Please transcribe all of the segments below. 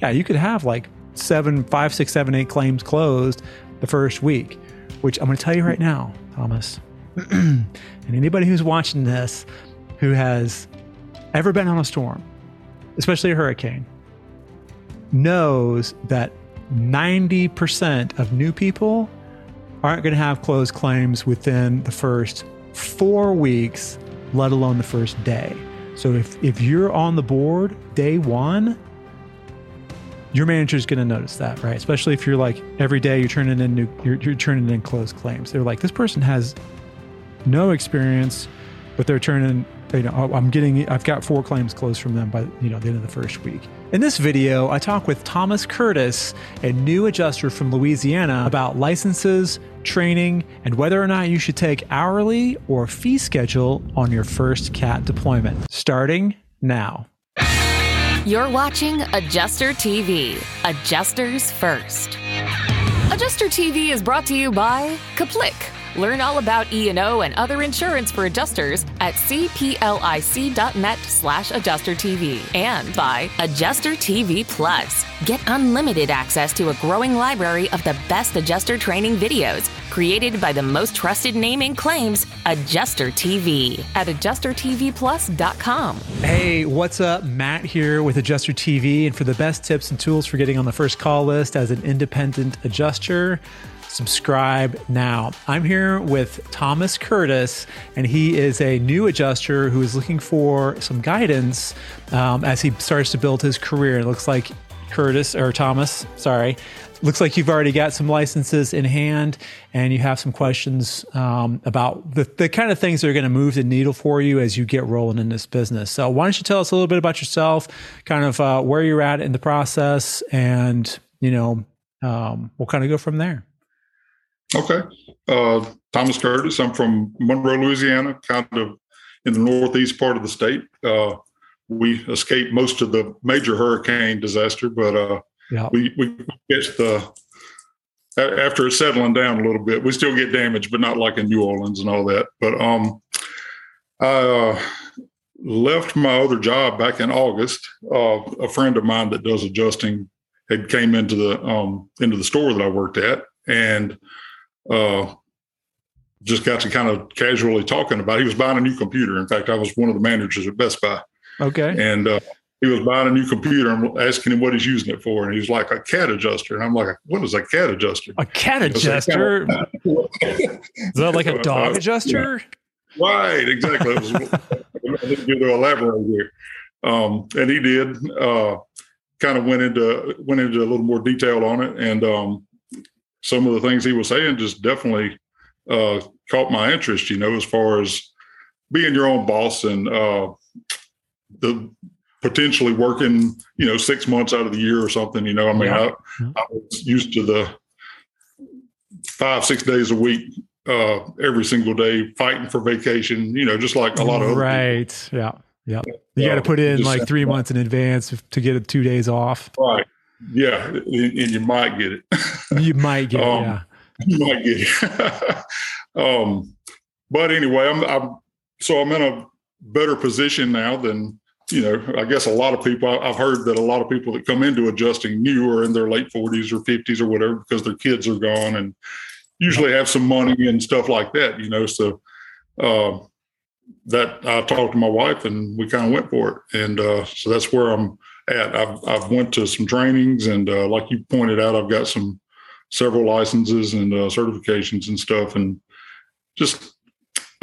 yeah, you could have like seven, five, six, seven, eight claims closed the first week, which I'm going to tell you right now, Thomas. and anybody who's watching this who has ever been on a storm, especially a hurricane, knows that 90% of new people aren't going to have closed claims within the first four weeks, let alone the first day. So if, if you're on the board day one, your manager is going to notice that, right? Especially if you're like every day you're turning in new, you're, you're turning in closed claims. They're like, this person has no experience, but they're turning you know, oh, I'm getting, I've got four claims closed from them by, you know, the end of the first week. In this video, I talk with Thomas Curtis, a new adjuster from Louisiana, about licenses, training, and whether or not you should take hourly or fee schedule on your first CAT deployment. Starting now. You're watching Adjuster TV, Adjusters First. Adjuster TV is brought to you by CPLIC Learn all about E&O and other insurance for adjusters at cplic.net slash adjustertv and by Adjuster TV Plus. Get unlimited access to a growing library of the best adjuster training videos created by the most trusted name in claims, Adjuster TV, at adjustertvplus.com. Hey, what's up? Matt here with Adjuster TV. And for the best tips and tools for getting on the first call list as an independent adjuster, subscribe now. I'm here with Thomas Curtis, and he is a new adjuster who is looking for some guidance um, as he starts to build his career. It looks like Curtis or Thomas, sorry. Looks like you've already got some licenses in hand and you have some questions um, about the, the kind of things that are going to move the needle for you as you get rolling in this business. So, why don't you tell us a little bit about yourself, kind of uh, where you're at in the process, and, you know, um, we'll kind of go from there. Okay. Uh, Thomas Curtis. I'm from Monroe, Louisiana, kind of in the northeast part of the state. Uh, we escaped most of the major hurricane disaster, but uh, yeah. we we get the after it's settling down a little bit. We still get damage, but not like in New Orleans and all that. But um, I uh, left my other job back in August. Uh, a friend of mine that does adjusting had came into the um, into the store that I worked at, and uh, just got to kind of casually talking about. It. He was buying a new computer. In fact, I was one of the managers at Best Buy. Okay. And uh, he was buying a new computer and asking him what he's using it for, and he's like a CAT adjuster, and I'm like, what is a CAT adjuster? A CAT adjuster? is that like a dog uh, adjuster? Yeah. Right, exactly. Was, I didn't get to elaborate here, um, and he did. Uh, kind of went into went into a little more detail on it, and um, some of the things he was saying just definitely uh, caught my interest, you know, as far as being your own boss and uh, the potentially working, you know, six months out of the year or something. You know, I mean, yeah. I, I, was used to the five, six days a week, uh, every single day, fighting for vacation. You know, just like a lot of right, yeah, yeah. You got to put in like three months in advance to get two days off. Right. Yeah, and you might get it. You might get um, it. Yeah. You might get it. um, but anyway, I'm, I'm so I'm in a better position now than you know. I guess a lot of people. I've heard that a lot of people that come into adjusting new are in their late 40s or 50s or whatever because their kids are gone and usually have some money and stuff like that. You know, so. Uh, that I talked to my wife and we kind of went for it, and uh, so that's where I'm at. I've I've went to some trainings, and uh, like you pointed out, I've got some several licenses and uh, certifications and stuff, and just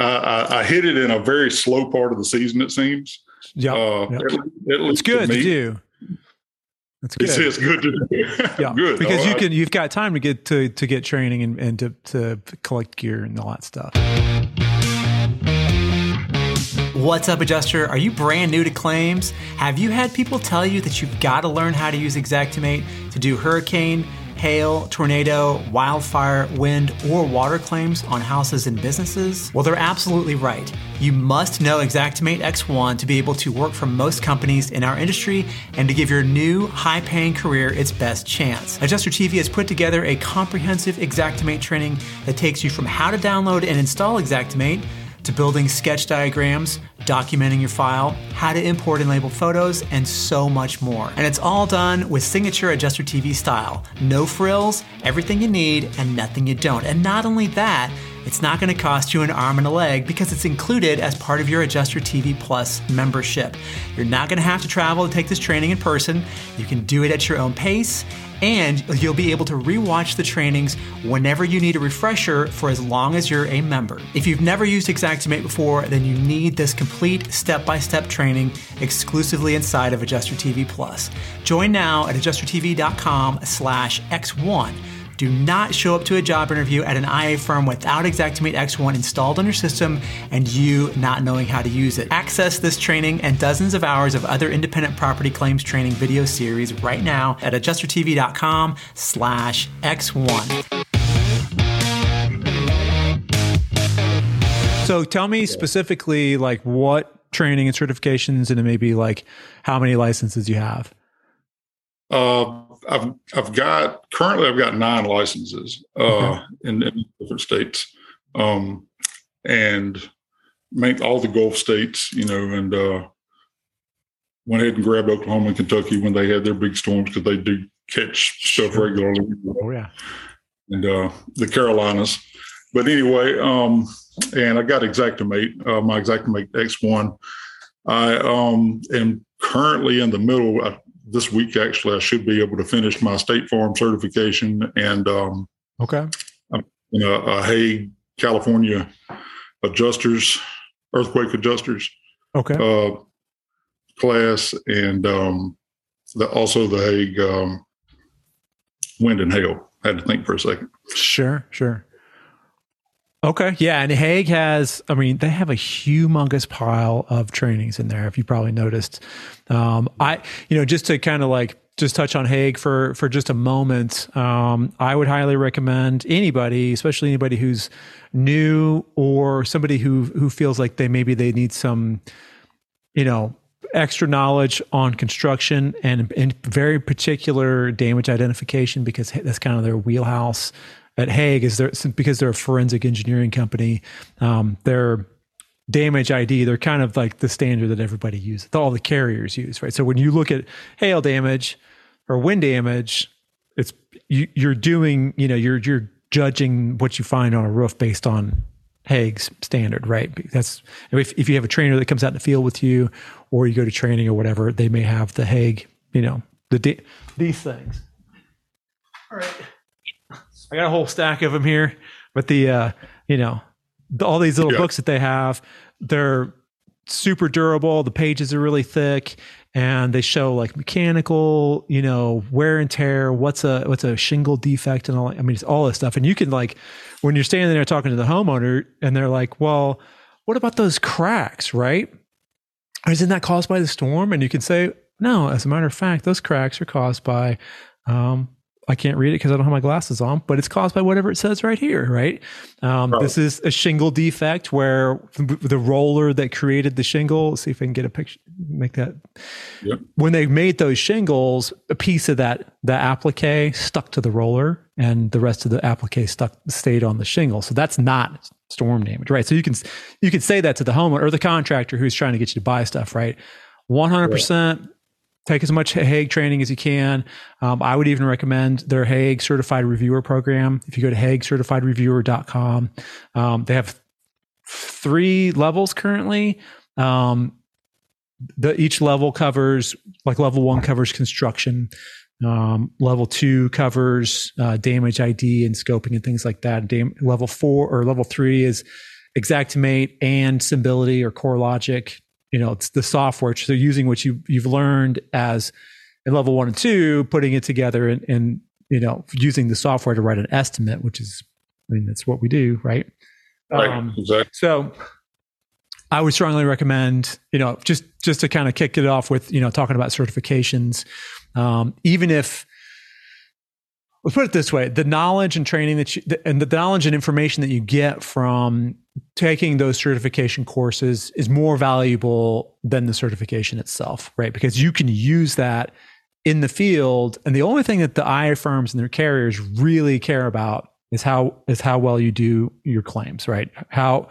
I, I, hit it in a very slow part of the season. It seems. Yeah, uh, yep. it's good to, to do. It's good. It's, it's good to do. yeah, good because you can you've got time to get to to get training and, and to to collect gear and all that stuff. What's up, adjuster? Are you brand new to claims? Have you had people tell you that you've got to learn how to use Xactimate to do hurricane, hail, tornado, wildfire, wind, or water claims on houses and businesses? Well, they're absolutely right. You must know Xactimate X1 to be able to work for most companies in our industry and to give your new high paying career its best chance. Adjuster TV has put together a comprehensive Xactimate training that takes you from how to download and install Xactimate to building sketch diagrams, documenting your file, how to import and label photos, and so much more. And it's all done with signature adjuster TV style. No frills, everything you need, and nothing you don't. And not only that, it's not going to cost you an arm and a leg because it's included as part of your Adjuster TV Plus membership. You're not going to have to travel to take this training in person. You can do it at your own pace and you'll be able to rewatch the trainings whenever you need a refresher for as long as you're a member. If you've never used Xactimate before, then you need this complete step-by-step training exclusively inside of Adjuster TV Plus. Join now at adjustertv.com slash X1 do not show up to a job interview at an IA firm without Xactimate X1 installed on your system and you not knowing how to use it. Access this training and dozens of hours of other independent property claims training video series right now at adjustertv.com slash X1. So tell me specifically like what training and certifications and maybe like how many licenses you have. Uh, I've I've got currently I've got nine licenses uh, okay. in, in, different states, um, and make all the Gulf states, you know, and uh, went ahead and grabbed Oklahoma and Kentucky when they had their big storms because they do catch stuff regularly. Oh yeah, and uh, the Carolinas. But anyway, um, and I got Xactimate, uh, my Xactimate X1. I um, am currently in the middle. I this week actually I should be able to finish my State Farm certification and um, okay, I'm in a, a Haag, California adjusters, earthquake adjusters, okay, uh, class, and um, the, also the Haag um, wind and hail. I had to think for a second. Sure, sure. Okay. Yeah. And Haag has, I mean, they have a humongous pile of trainings in there, if you probably noticed. Um, I, you know, just to kind of like just touch on Haag for for just a moment, um, I would highly recommend anybody, especially anybody who's new or somebody who who feels like they maybe they need some, you know, extra knowledge on construction and in very particular damage identification because that's kind of their wheelhouse at Haag is there because they're a forensic engineering company. Um, their damage ID, they're kind of like the standard that everybody uses, that all the carriers use, right? So when you look at hail damage or wind damage, it's you, you're doing, you know, you're you're judging what you find on a roof based on Haag's standard, right? That's if, if you have a trainer that comes out in the field with you, or you go to training or whatever, they may have the Haag, you know, the these things. All right. I got a whole stack of them here, but the uh, you know, the, all these little yeah. books that they have, they're super durable. The pages are really thick, and they show like mechanical, you know, wear and tear. What's a what's a shingle defect and all. I mean, it's all this stuff, and you can like when you're standing there talking to the homeowner, and they're like, "Well, what about those cracks, right? Isn't that caused by the storm?" And you can say, "No, as a matter of fact, those cracks are caused by." Um, I can't read it because I don't have my glasses on, but it's caused by whatever it says right here, right? Um, right. This is a shingle defect where the roller that created the shingle, let's see if I can get a picture, make that. Yep. When they made those shingles, a piece of that, the applique stuck to the roller and the rest of the applique stuck, stayed on the shingle. So that's not storm damage, right? So you can, you can say that to the homeowner or the contractor who's trying to get you to buy stuff, right? 100% take as much Haag training as you can. Um, I would even recommend their Haag certified reviewer program. If you go to haguecertifiedreviewer.com, um, they have three levels currently. Um, the, each level covers, like level one covers construction. Um, level two covers uh, damage ID and scoping and things like that. Dam- level four or level three is Xactimate and Symbility or CoreLogic you know it's the software so using what you you've learned as in level one and two putting it together and, and you know using the software to write an estimate which is i mean that's what we do right? Right um, exactly. so i would strongly recommend you know just just to kind of kick it off with you know talking about certifications. Um, even if let's put it this way the knowledge and training that you and the knowledge and information that you get from taking those certification courses is more valuable than the certification itself right because you can use that in the field and the only thing that the IA firms and their carriers really care about is how is how well you do your claims right how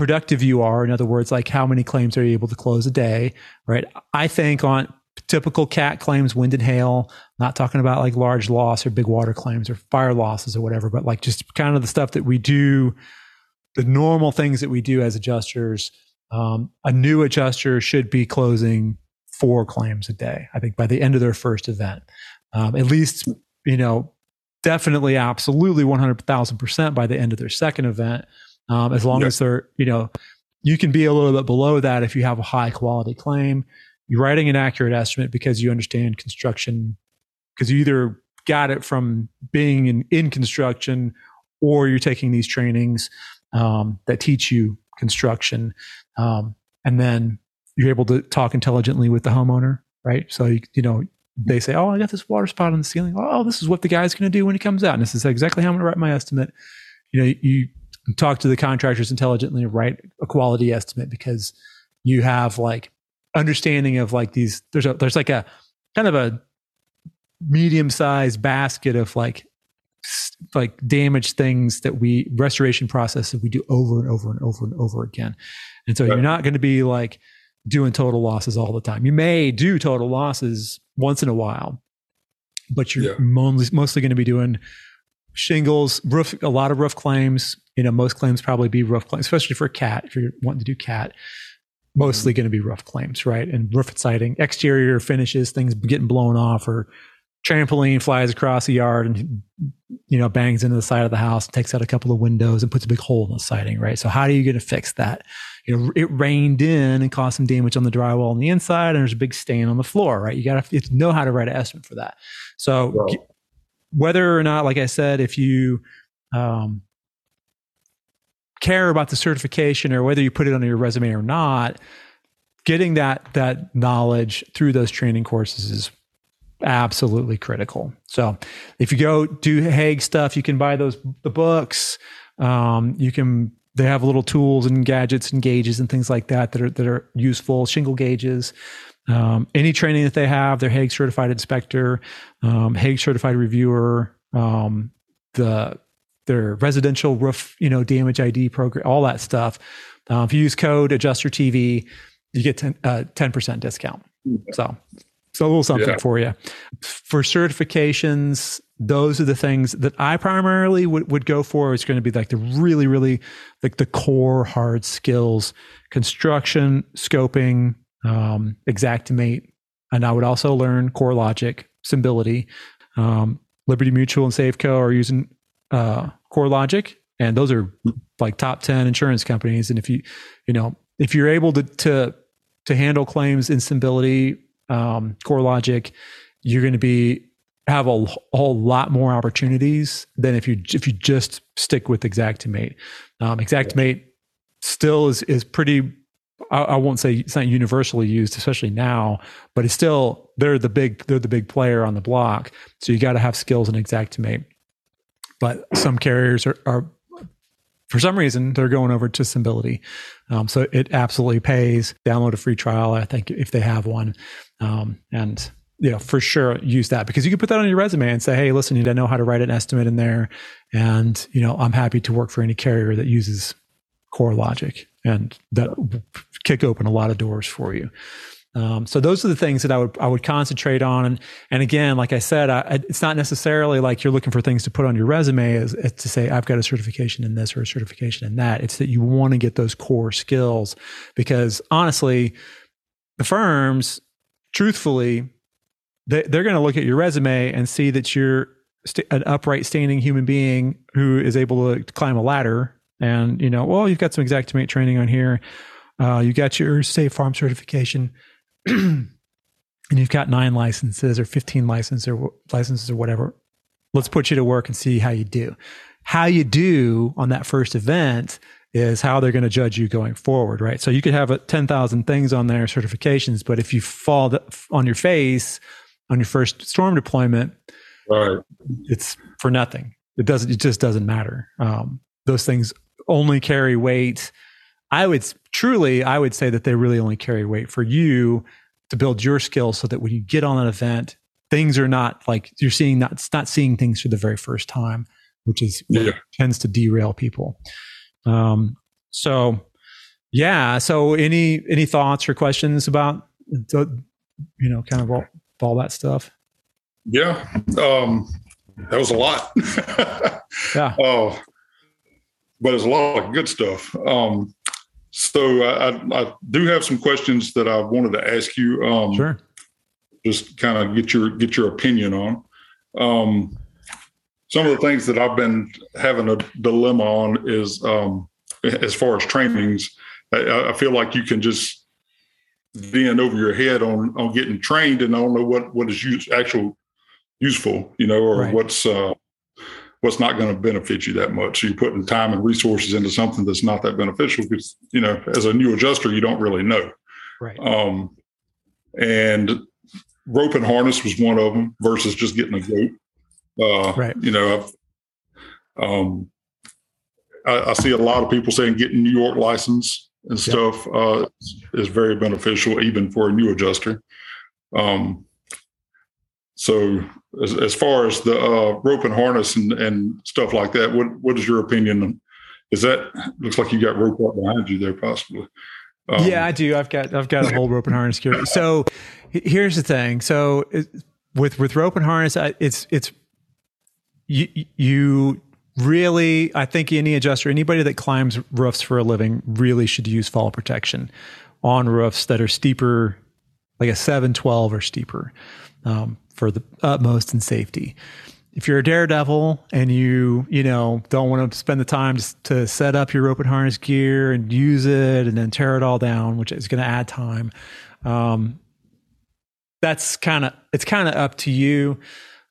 productive you are. In other words, like how many claims are you able to close a day, right? I think on typical cat claims, wind and hail, not talking about like large loss or big water claims or fire losses or whatever, but like just kind of the stuff that we do, the normal things that we do as adjusters. Um, a new adjuster should be closing four claims a day, I think, by the end of their first event. Um, at least, you know, definitely, absolutely 100,000% by the end of their second event. Um, as long as they're, you know, you can be a little bit below that if you have a high quality claim. You're writing an accurate estimate because you understand construction, because you either got it from being in, in construction or you're taking these trainings um, that teach you construction. Um, and then you're able to talk intelligently with the homeowner, right? So, you, you know, they say, Oh, I got this water spot on the ceiling. Oh, this is what the guy's going to do when he comes out. And this is exactly how I'm going to write my estimate. You know, you talk to the contractors intelligently write a quality estimate because you have like understanding of like these, there's a, there's like a kind of a medium sized basket of like, like damaged things that we restoration process that we do over and over and over and over again. And so right. you're not going to be like, doing total losses all the time. You may do total losses once in a while, but you're yeah. mostly, mostly going to be doing shingles, roof, a lot of roof claims. You know, most claims probably be roof claims, especially for a cat. If you're wanting to do cat, mostly mm-hmm. going to be roof claims, right? And roof siding, exterior finishes, things getting blown off, or trampoline flies across the yard and you know bangs into the side of the house, takes out a couple of windows, and puts a big hole in the siding, right? So how are you going to fix that? you know, it rained in and caused some damage on the drywall on the inside, and there's a big stain on the floor, right? You got to know how to write an estimate for that. So, whether or not, like I said, if you um, care about the certification or whether you put it on your resume or not, getting that that knowledge through those training courses is absolutely critical. So, if you go do Haag stuff, you can buy those the books. Um, you can they have little tools and gadgets and gauges and things like that that are that are useful. Shingle gauges. Um, any training that they have, their Haag certified inspector, um, Haag certified reviewer, um, the their residential roof, you know, damage ID program, all that stuff. Uh, if you use code adjuster TV, you get 10 uh, percent discount. So it's a little something yeah. for you. For certifications, those are the things that I primarily would, would go for. It's going to be like the really, really like the core hard skills, construction, scoping, um, Xactimate. And I would also learn CoreLogic, Symbility. Um, Liberty Mutual and Safeco are using uh, CoreLogic, and those are like top 10 insurance companies. And if you, you know, if you're able to, to, to handle claims in Symbility, um, CoreLogic, you're going to be have a whole lot more opportunities than if you if you just stick with Xactimate. Um, Xactimate still is is pretty. I, I, won't say it's not universally used, especially now, but it's still they're the big they're the big player on the block. So you got to have skills in Xactimate. But some carriers are, are for some reason they're going over to Symbility. Um, so it absolutely pays. Download a free trial, I think, if they have one, um, and you know, for sure use that because you can put that on your resume and say, Hey, listen, you know how to write an estimate in there. And, you know, I'm happy to work for any carrier that uses CoreLogic and that kick open a lot of doors for you. Um, so those are the things that I would I would concentrate on, and and again, like I said, I, it's not necessarily like you're looking for things to put on your resume as, as, to say I've got a certification in this or a certification in that. It's that you want to get those core skills because honestly, the firms, truthfully, they, they're going to look at your resume and see that you're st- an upright, standing human being who is able to climb a ladder. And you know, well, you've got some Xactimate training on here. Uh, you got your State Farm certification, and you've got nine licenses or fifteen licenses or licenses or whatever. Let's put you to work and see how you do. How you do on that first event is how they're going to judge you going forward, right? So you could have 10,000 things on there, certifications, but if you fall on your face on your first storm deployment, right. it's for nothing. It doesn't. It just doesn't matter. Um, those things only carry weight. I would truly, I would say that they really only carry weight for you to build your skills, so that when you get on an event, things are not like you're seeing not not seeing things for the very first time, which is yeah. tends to derail people. Um, so yeah. So any any thoughts or questions about the, you know kind of all, all that stuff? Yeah, um, that was a lot. yeah. Oh, but it's a lot of good stuff. Um, so I, I, do have some questions that I wanted to ask you. Um, sure. Just kind of get your get your opinion on. Um, some of the things that I've been having a dilemma on is um, as far as trainings. I, I, feel like you can just be in over your head on on getting trained, and I don't know what what is use, actual useful, you know, or right. what's uh, what's not going to benefit you that much. So you're putting time and resources into something that's not that beneficial because, you know, as a new adjuster, you don't really know. Right. Um, and rope and harness was one of them versus just getting a goat. Uh, right. You know, um, I, I, see a lot of people saying getting New York license and yep. stuff uh, is very beneficial, even for a new adjuster. Um, so as, as far as the uh, rope and harness and, and stuff like that, what what is your opinion? Is that looks like you got rope up behind you there, possibly? Um, yeah, I do. I've got I've got a whole rope and harness gear. So here's the thing. So with with rope and harness, it's it's you you really I think any adjuster, anybody that climbs roofs for a living, really should use fall protection on roofs that are steeper, like a seven twelve or steeper. Um, for the utmost in safety. If you're a daredevil and you, you know, don't want to spend the time to, to set up your rope and harness gear and use it and then tear it all down, which is going to add time, um, that's kind of it's kind of up to you.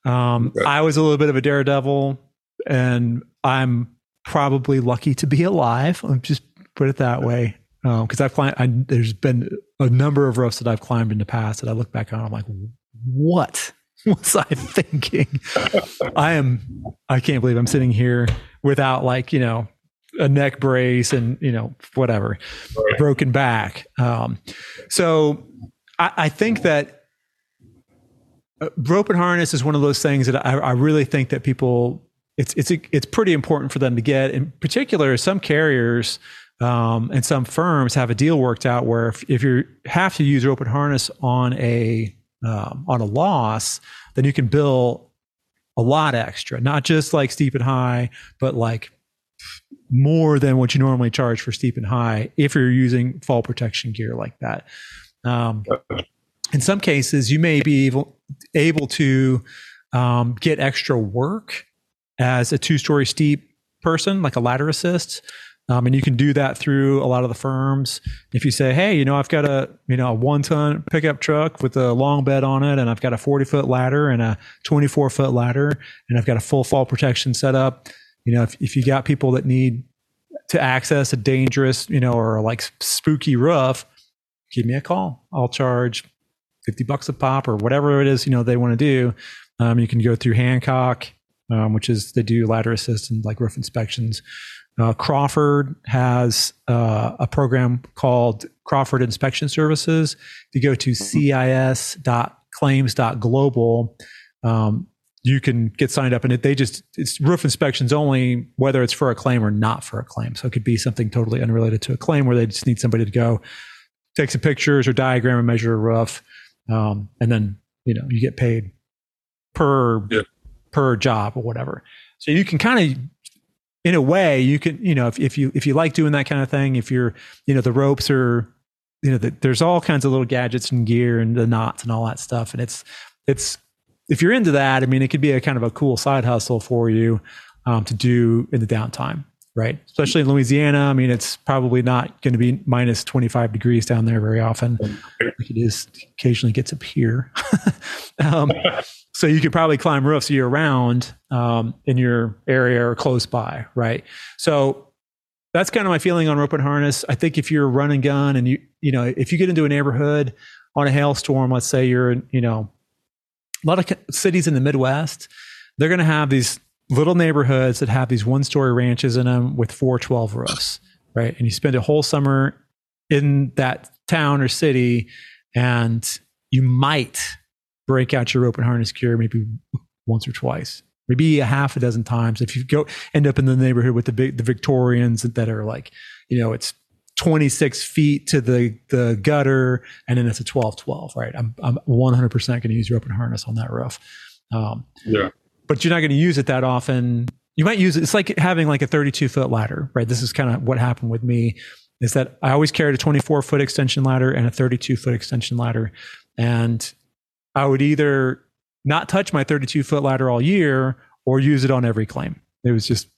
Um, okay. I was a little bit of a daredevil, and I'm probably lucky to be alive. I'll just put it that way because um, I've climbed. I, there's been a number of roofs that I've climbed in the past that I look back on. I'm like, what? was I thinking? I am, I can't believe I'm sitting here without like, you know, a neck brace and, you know, whatever, right. broken back. Um, so I, I think that uh, rope and harness is one of those things that I, I really think that people, it's, it's, it's pretty important for them to get. In particular, some carriers, um, and some firms have a deal worked out where if, if you have to use rope and harness on a um, on a loss, then you can bill a lot extra, not just like steep and high, but like more than what you normally charge for steep and high if you're using fall protection gear like that. Um, in some cases, you may be able, able to um, get extra work as a two story steep person, like a ladder assist. Um, and you can do that through a lot of the firms. If you say, "Hey, you know, I've got a you know a one ton pickup truck with a long bed on it, and I've got a forty foot ladder and a twenty four foot ladder, and I've got a full fall protection set up," you know, if if you got people that need to access a dangerous, you know, or like spooky roof, give me a call. I'll charge fifty bucks a pop or whatever it is you know they want to do. Um, you can go through Hancock, um, which is they do ladder assist and like roof inspections. Uh, Crawford has uh, a program called Crawford Inspection Services. If you go to cis.claims.global, um, you can get signed up and it, they just it's roof inspections only whether it's for a claim or not for a claim so it could be something totally unrelated to a claim where they just need somebody to go take some pictures or diagram and measure a roof um, and then you know you get paid per yeah. per job or whatever so you can kind of in a way you can you know if, if you if you like doing that kind of thing if you're you know the ropes are you know the, there's all kinds of little gadgets and gear and the knots and all that stuff. And it's it's if you're into that i mean it could be a kind of a cool side hustle for you um, to do in the downtime right especially in louisiana i mean it's probably not going to be minus 25 degrees down there very often like it is occasionally gets up here um, so you could probably climb roofs year round um, in your area or close by, right? So that's kind of my feeling on rope and harness. I think if you're a run and gun and you, you know, if you get into a neighborhood on a hailstorm, let's say you're in, you know, a lot of cities in the Midwest, they're going to have these little neighborhoods that have these one story ranches in them with 412 roofs, right? And you spend a whole summer in that town or city and you might break out your rope and harness gear maybe once or twice, maybe a half a dozen times. If you go end up in the neighborhood with the big, the Victorians that are like, you know, it's 26 feet to the the gutter, and then it's a 12 12. Right, I'm I'm 100 percent going to use rope and harness on that roof. Um, yeah, but you're not going to use it that often. You might use it. It's like having like a 32 foot ladder, right? This is kind of what happened with me. Is that I always carried a 24 foot extension ladder and a 32 foot extension ladder, and I would either not touch my 32 foot ladder all year or use it on every claim. It was just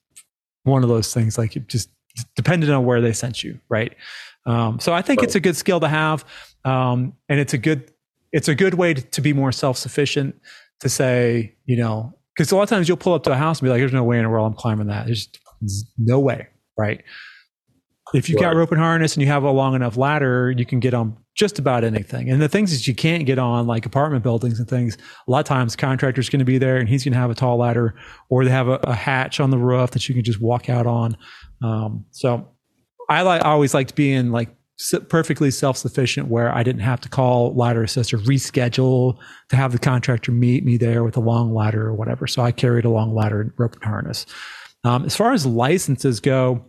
one of those things. Like it just depended on where they sent you, right? Um, so I think it's a good skill to have, um, and it's a good it's a good way to, to be more self sufficient. To say, you know, because a lot of times you'll pull up to a house and be like, "There's no way in the world I'm climbing that. There's no way, right?" If you right. got rope and harness and you have a long enough ladder, you can get on just about anything. And the things that you can't get on, like apartment buildings and things, a lot of times contractor's going to be there and he's going to have a tall ladder, or they have a, a hatch on the roof that you can just walk out on. Um, so I like I always liked being like perfectly self-sufficient where I didn't have to call ladder assist or reschedule to have the contractor meet me there with a long ladder or whatever. So I carried a long ladder and rope and harness. Um, as far as licenses go,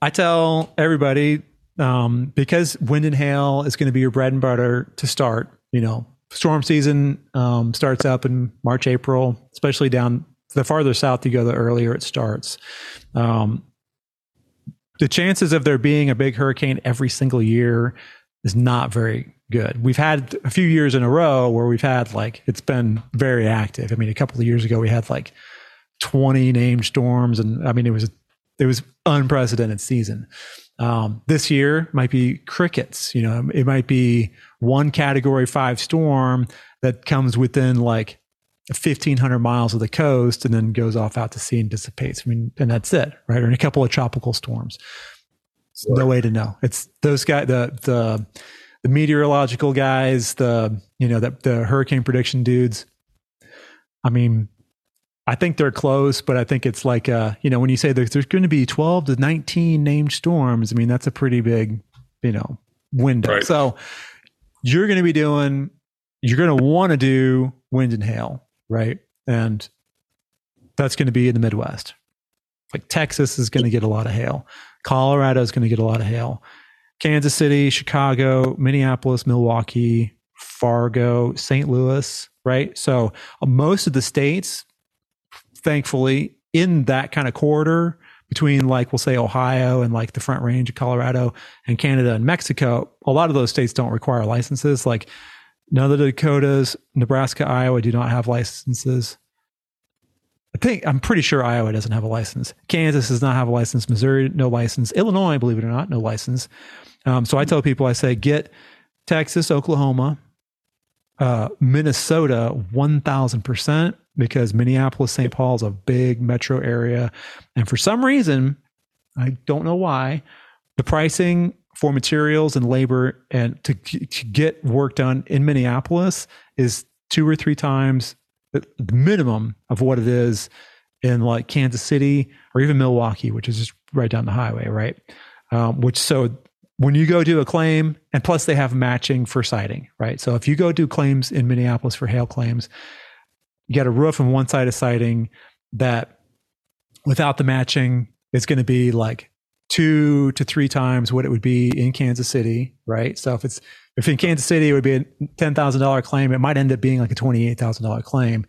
I tell everybody um, because wind and hail is going to be your bread and butter to start. You know, storm season um, starts up in March, April, especially down the farther south you go, the earlier it starts. Um, the chances of there being a big hurricane every single year is not very good. We've had a few years in a row where we've had like it's been very active. I mean, a couple of years ago we had like 20 named storms and I mean it was it was unprecedented season. Um, this year might be crickets, you know, it might be one category 5 storm that comes within like 1500 miles of the coast and then goes off out to sea and dissipates. I mean, and that's it, right? Or in a couple of tropical storms. Right. No way to know. It's those guys, the, the, the meteorological guys, the, you know, the, the hurricane prediction dudes. I mean, I think they're close, but I think it's like, uh, you know, when you say there's, there's going to be 12 to 19 named storms, I mean, that's a pretty big, you know, window. Right. So you're going to be doing, you're going to want to do wind and hail right? And that's going to be in the Midwest. Like Texas is going to get a lot of hail. Colorado is going to get a lot of hail. Kansas City, Chicago, Minneapolis, Milwaukee, Fargo, St. Louis, right? So uh, most of the states, thankfully, in that kind of corridor between like we'll say Ohio and like the Front Range of Colorado and Canada and Mexico, a lot of those states don't require licenses. Like None of the Dakotas, Nebraska, Iowa do not have licenses. I think I'm pretty sure Iowa doesn't have a license. Kansas does not have a license. Missouri, no license. Illinois, believe it or not, no license. Um, so I tell people, I say, get Texas, Oklahoma, uh, Minnesota, 1000%, because Minneapolis, St. Paul is a big metro area. And for some reason, I don't know why, the pricing for materials and labor and to, to get work done in Minneapolis is two or three times the minimum of what it is in like Kansas City or even Milwaukee, which is just right down the highway, right? Um, which so when you go do a claim, and plus they have matching for siding, right? So if you go do claims in Minneapolis for hail claims, you got a roof and one side of siding that without the matching is going to be like two to three times what it would be in Kansas City, right? So if it's if in Kansas City it would be a ten thousand dollar claim, it might end up being like a twenty eight thousand dollar claim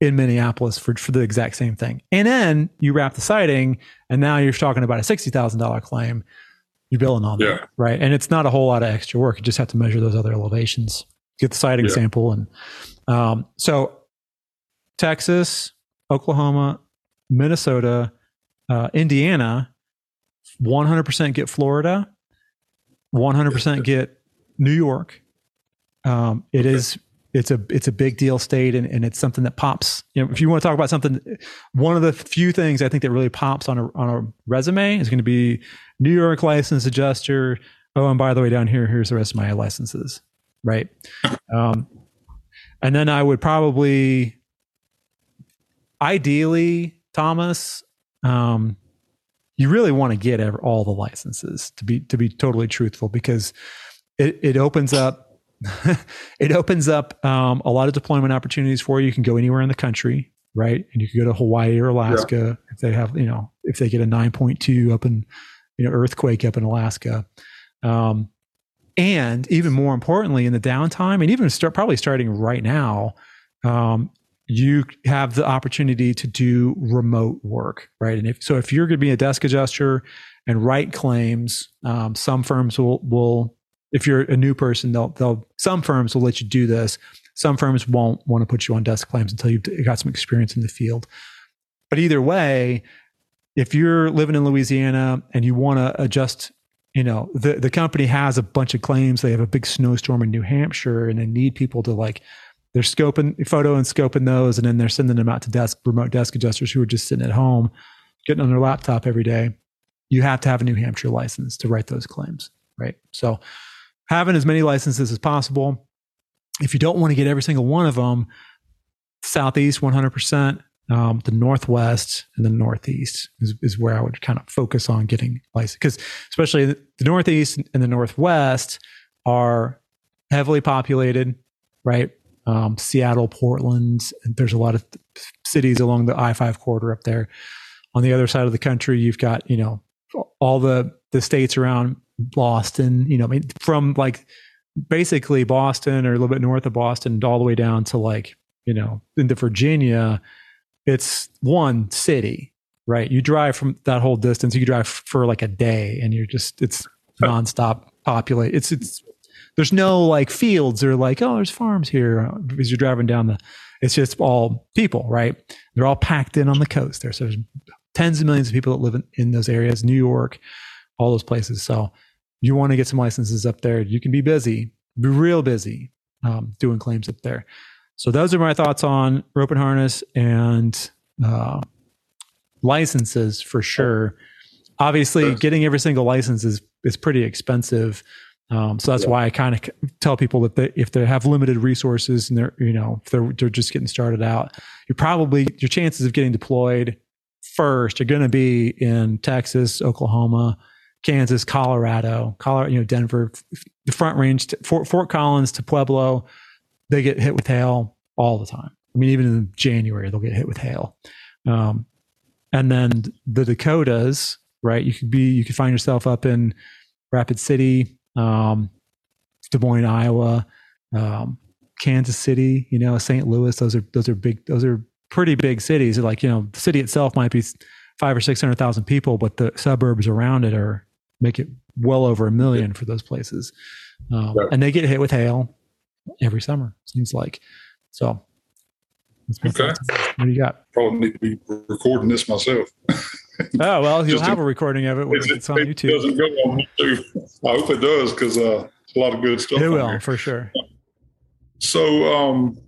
in Minneapolis for for the exact same thing. And then you wrap the siding, and now you're talking about a sixty thousand dollar claim. You're billing on yeah. that, right? And it's not a whole lot of extra work. You just have to measure those other elevations, get the siding yeah. sample, and um, so Texas, Oklahoma, Minnesota, uh, Indiana 100% get Florida, 100% get New York. Um, it okay. is it's a it's a big deal state and, and it's something that pops. You know, if you want to talk about something, one of the few things I think that really pops on a on a resume is going to be New York license adjuster. Oh, and by the way, down here, here's the rest of my licenses, right? Um, and then I would probably, ideally, Thomas, um, you really want to get all the licenses to be to be totally truthful because it, it opens up it opens up um, a lot of deployment opportunities for you. You can go anywhere in the country, right? And you can go to Hawaii or Alaska yeah. if they have, you know, if they get a 9.2 up in you know earthquake up in Alaska. Um, and even more importantly, in the downtime, and even start probably starting right now, um, you have the opportunity to do remote work, right? And if so, if you're going to be a desk adjuster and write claims, um, some firms will will if you're a new person, they'll they'll some firms will let you do this. Some firms won't want to put you on desk claims until you've got some experience in the field. But either way, if you're living in Louisiana and you want to adjust, you know, the, the company has a bunch of claims. They have a big snowstorm in New Hampshire and they need people to like, they're scoping photo and scoping those. And then they're sending them out to desk, remote desk adjusters who are just sitting at home, getting on their laptop every day. You have to have a New Hampshire license to write those claims, right? So having as many licenses as possible. If you don't want to get every single one of them, Southeast 100%, um, the Northwest and the Northeast is, is where I would kind of focus on getting licensed because especially the Northeast and the Northwest are heavily populated, right? Um, Seattle, Portland, there's a lot of cities along the I-5 corridor up there. On the other side of the country, you've got, you know, all the, the states around Boston, you know, I mean, from like basically Boston or a little bit north of Boston all the way down to like, you know, into Virginia, it's one city, right? You drive from that whole distance, you drive for like a day and you're just, it's nonstop populate. It's, it's, there's no like fields or like, oh, there's farms here because you're driving down the, it's just all people, right? They're all packed in on the coast there. So there's tens of millions of people that live in, in those areas, New York, all those places. So you want to get some licenses up there. You can be busy, be real busy um, doing claims up there. So those are my thoughts on rope and harness and uh, licenses for sure. Obviously, getting every single license is is pretty expensive. Um, so that's yeah. why I kind of tell people that they, if they have limited resources and they're you know if they're they're just getting started out, you're probably your chances of getting deployed first are going to be in Texas, Oklahoma, Kansas, Colorado, Colorado, you know, Denver, the Front Range, Fort, Fort Collins to Pueblo, they get hit with hail all the time. I mean, even in January, they'll get hit with hail. Um, and then the Dakotas, right? You could be, you could find yourself up in Rapid City, um, Des Moines, Iowa, um, Kansas City, you know, St. Louis. Those are those are big. Those are pretty big cities. Like you know, the city itself might be five or six hundred thousand people, but the suburbs around it are make it well over a million for those places. Um, right. And they get hit with hail every summer. Seems like so. Okay. What do you got? Probably need to be recording this myself. oh well, you'll have a recording of it when it's on YouTube. Doesn't go on YouTube. I hope it does because uh, a lot of good stuff. It will for sure. So um,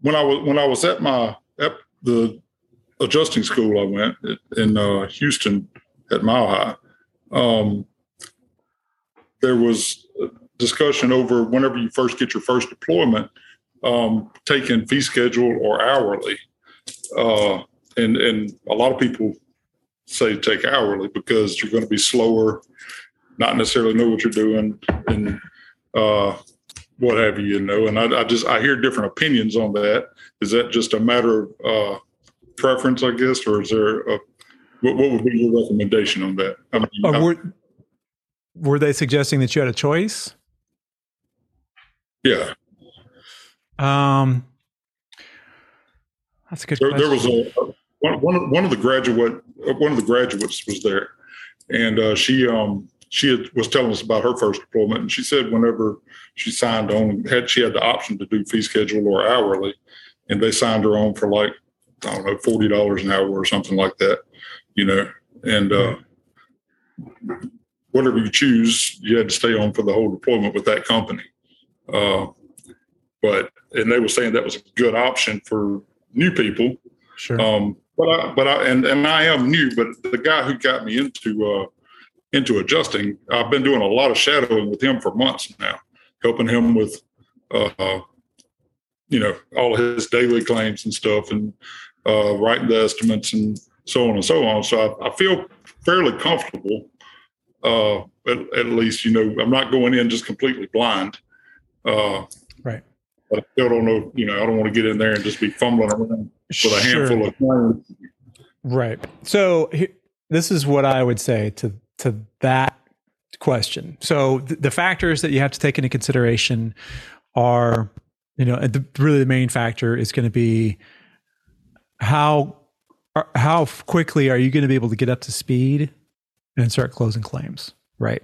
when I was when I was at my at the adjusting school, I went in uh, Houston at Mile High. Um, there was discussion over whenever you first get your first deployment, um, taking fee schedule or hourly. Uh, and, and a lot of people say take hourly because you're going to be slower, not necessarily know what you're doing, and uh, what have you, you know. And I, I, just I hear different opinions on that. Is that just a matter of uh, preference, I guess, or is there a what, what would be your recommendation on that? I mean, uh, were, were they suggesting that you had a choice? Yeah. Um, that's a good. There, there was a one, one, one of the graduate one of the graduates was there, and uh, she um she had, was telling us about her first deployment, and she said whenever she signed on, had she had the option to do fee schedule or hourly, and they signed her on for like I don't know forty dollars an hour or something like that, you know, and uh, whatever you choose, you had to stay on for the whole deployment with that company. Uh, but and they were saying that was a good option for new people. Sure. Um, but I, but I and, and I am new, but the guy who got me into uh, into adjusting, I've been doing a lot of shadowing with him for months now, helping him with uh, you know all his daily claims and stuff, and uh, writing the estimates and so on and so on. So I, I feel fairly comfortable. Uh, at, at, least you know I'm not going in just completely blind. Uh, right. But I still don't know. You know, I don't want to get in there and just be fumbling around with a handful of claims. Right. So this is what I would say to to that question. So th- the factors that you have to take into consideration are, you know, the, really the main factor is going to be how how quickly are you going to be able to get up to speed and start closing claims, right?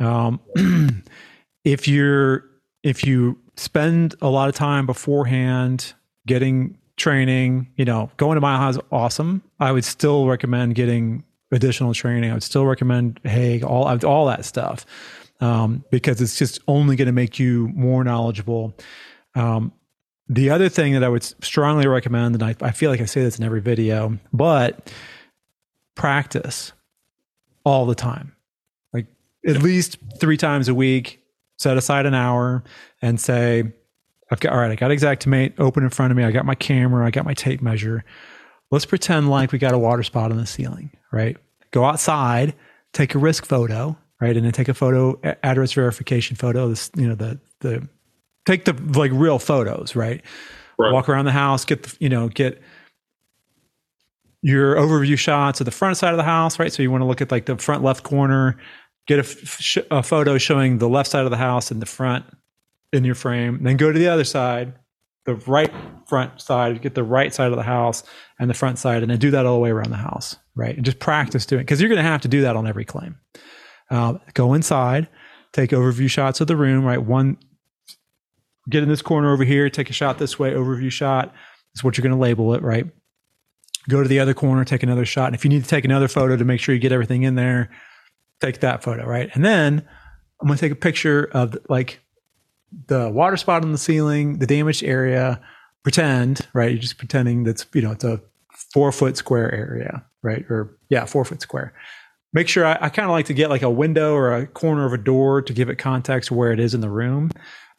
Um, if you're if you spend a lot of time beforehand getting training, you know, going to Mile High is awesome. I would still recommend getting additional training. I would still recommend Haag, all all that stuff, um, because it's just only going to make you more knowledgeable. Um, the other thing that I would strongly recommend, and I, I feel like I say this in every video, but practice all the time, like at least three times a week. Set aside an hour and say, I've got all right, I got Xactimate open in front of me. I got my camera, I got my tape measure. Let's pretend like we got a water spot on the ceiling, right? Go outside, take a risk photo, right? And then take a photo, address verification photo, this, you know, the the take the like real photos, right? right? Walk around the house, get the, you know, get your overview shots of the front side of the house, right? So you want to look at like the front left corner, get a, a photo showing the left side of the house and the front in your frame, then go to the other side, the right front side, get the right side of the house and the front side, and then do that all the way around the house, right? And just practice doing because you're going to have to do that on every claim. Uh, go inside, take overview shots of the room, right? One, get in this corner over here, take a shot this way, overview shot. Is what you're going to label it, right? Go to the other corner, take another shot. And if you need to take another photo to make sure you get everything in there, take that photo, right? And then I'm going to take a picture of like the water spot on the ceiling, the damaged area. Pretend, right? You're just pretending that's you know it's a four foot square area, right? Or yeah, four foot square. Make sure I, I kind of like to get like a window or a corner of a door to give it context where it is in the room,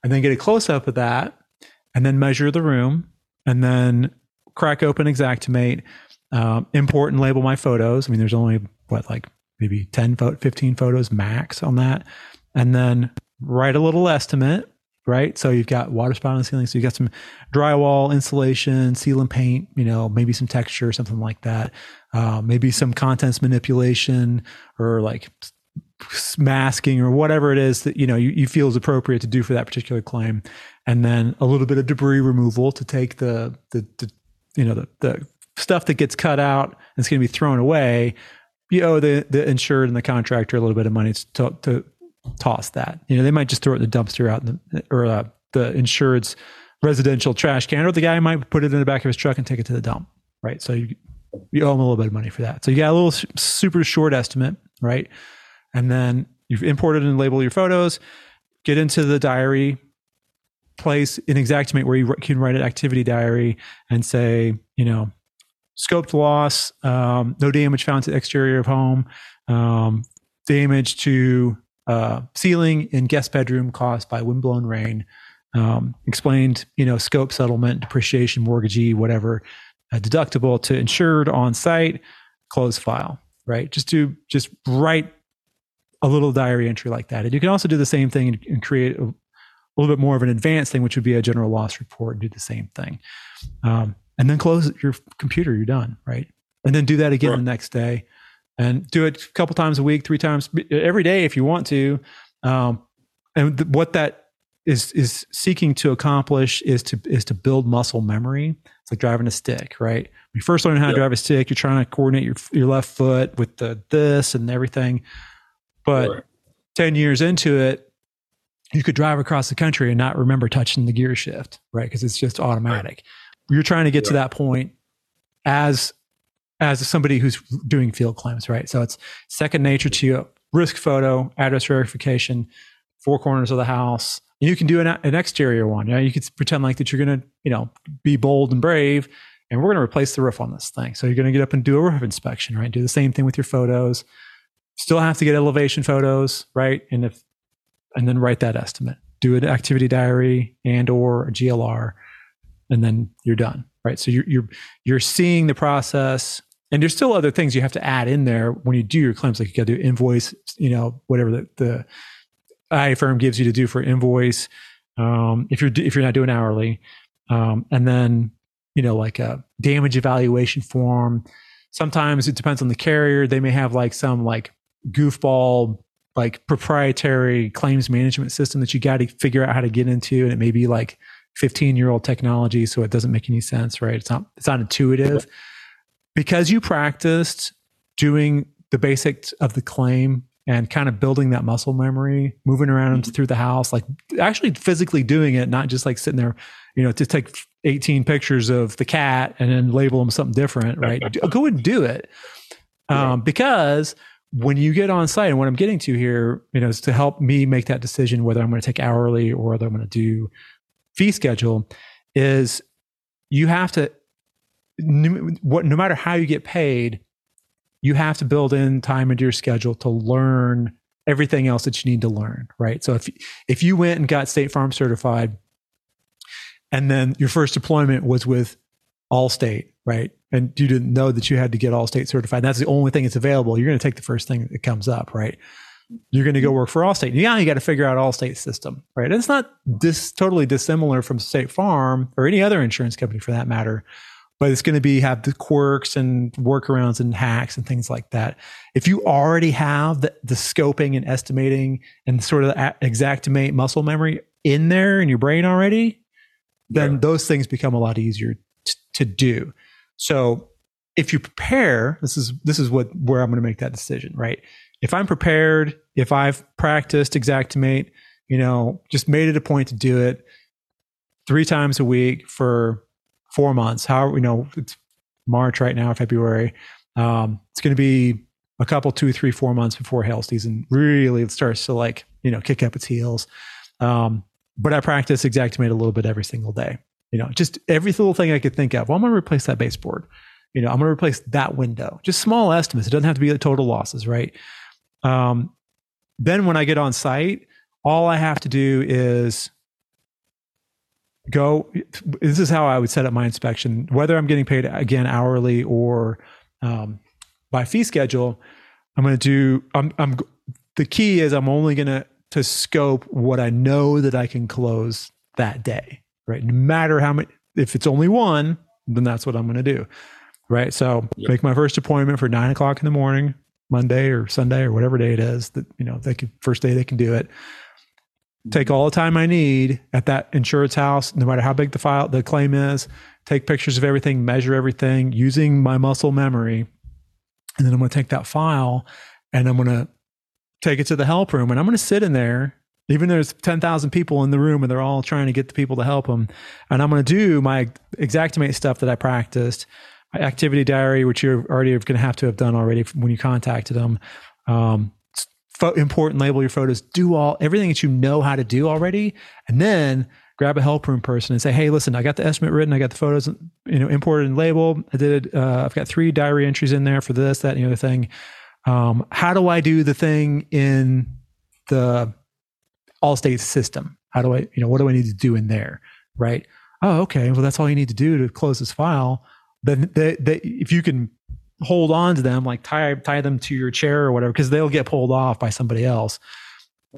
and then get a close up of that, and then measure the room, and then crack open Xactimate, um, import and label my photos. I mean, there's only what like maybe 10, 15 photos max on that. And then write a little estimate, right? So you've got water spout on the ceiling. So you've got some drywall, insulation, sealant paint, you know, maybe some texture, something like that. Uh, maybe some contents manipulation or like masking or whatever it is that you know you, you feel is appropriate to do for that particular claim and then a little bit of debris removal to take the the, the you know the, the stuff that gets cut out and it's going to be thrown away you owe the, the insured and the contractor a little bit of money to, to toss that. You know, they might just throw it in the dumpster out in the, or uh, the insured's residential trash can, or the guy might put it in the back of his truck and take it to the dump, right? So you, you owe him a little bit of money for that. So you got a little super short estimate, right? And then you've imported and labeled your photos, get into the diary place in Xactimate where you can write an activity diary and say, you know, scoped loss, um, no damage found to the exterior of home, um, damage to uh, ceiling in guest bedroom caused by windblown rain. Um, explained, you know, scope settlement, depreciation, mortgagee, whatever, uh, deductible to insured on site, close file, right? Just to just write a little diary entry like that. And you can also do the same thing and, and create a, a, little bit more of an advanced thing, which would be a general loss report and do the same thing. Um, and then close your computer, you're done, right? And then do that again right. the next day and do it a couple times a week, three times every day if you want to. Um, and th- what that is is seeking to accomplish is to is to build muscle memory. It's like driving a stick, right? When you first learn how to drive a stick, you're trying to coordinate your your left foot with the this and everything. But right. ten years into it, you could drive across the country and not remember touching the gear shift, right? Because it's just automatic. Right. You're trying to get to that point as as somebody who's doing field claims, right? So it's second nature to you. Risk photo, address verification, four corners of the house. You can do an, an exterior one. You, know, you could pretend like that you're going to, you know, be bold and brave, and we're going to replace the roof on this thing. So you're going to get up and do a roof inspection, right? Do the same thing with your photos. Still have to get elevation photos, right? And if, and then write that estimate. Do an activity diary and or a GLR, and then you're done, right? So you're you're you're seeing the process and there's still other things you have to add in there when you do your claims, like you got to do invoice, you know, whatever the, the IA firm gives you to do for invoice. Um, if you're if you're not doing hourly, um, and then you know like a damage evaluation form. Sometimes it depends on the carrier. They may have like some like goofball like proprietary claims management system that you got to figure out how to get into and it may be like 15 year old technology so it doesn't make any sense right it's not it's not intuitive because you practiced doing the basics of the claim and kind of building that muscle memory moving around mm-hmm. through the house like actually physically doing it not just like sitting there you know to take 18 pictures of the cat and then label them something different right. go and do it. Um, because when you get on site and what i'm getting to here you know is to help me make that decision whether i'm going to take hourly or whether i'm going to do fee schedule is you have to what no matter how you get paid you have to build in time into your schedule to learn everything else that you need to learn right? So if if you went and got state farm certified and then your first deployment was with allstate right? And you didn't know that you had to get allstate certified. That's the only thing that's available. You're going to take the first thing that comes up right? You're going to go work for Allstate. Yeah, you got to figure out Allstate system, right? And it's not this totally dissimilar from State Farm or any other insurance company for that matter, but it's going to be have the quirks and workarounds and hacks and things like that. If you already have the, the scoping and estimating and sort of the Xactimate muscle memory in there in your brain already, then yeah. those things become a lot easier t- to do. So if you prepare, this is this is what where I'm going to make that decision, right? if I'm prepared, if I've practiced Xactimate, you know, just made it a point to do it three times a week for four months. How you know it's March right now, February. Um, it's going to be a couple, two, three, four months before hail season really it starts to like you know kick up its heels. Um, but I practice Xactimate a little bit every single day. You know, just every little thing I could think of. Well, I'm going to replace that baseboard. You know, I'm going to replace that window. Just small estimates. It doesn't have to be the total losses, right? Um, then when I get on site, all I have to do is go. This is how I would set up my inspection, whether I'm getting paid again hourly or um, by fee schedule. I'm going to do. I'm, I'm. The key is I'm only going to to scope what I know that I can close that day. Right, no matter how many. If it's only one, then that's what I'm going to do. Right. So yep. make my first appointment for nine o'clock in the morning. Monday or Sunday or whatever day it is that you know they can first day they can do it. Take all the time I need at that insurance house, no matter how big the file the claim is. Take pictures of everything, measure everything using my muscle memory, and then I'm going to take that file and I'm going to take it to the help room and I'm going to sit in there even though there's 10,000 people in the room and they're all trying to get the people to help them. And I'm going to do my Xactimate stuff that I practiced my activity diary, which you're already going to have to have done already when you contacted them. Um, fo- important label your photos. Do all everything that you know how to do already, and then grab a help room person and say, "Hey, listen, I got the estimate written. I got the photos, you know, imported and labeled. I did. Uh, I've got three diary entries in there for this, that, and the other thing. Um, how do I do the thing in the Allstate system? How do I, you know, what do I need to do in there? Right? Oh, okay. Well, that's all you need to do to close this file then they, they, if you can hold on to them, like tie tie them to your chair or whatever, because they'll get pulled off by somebody else.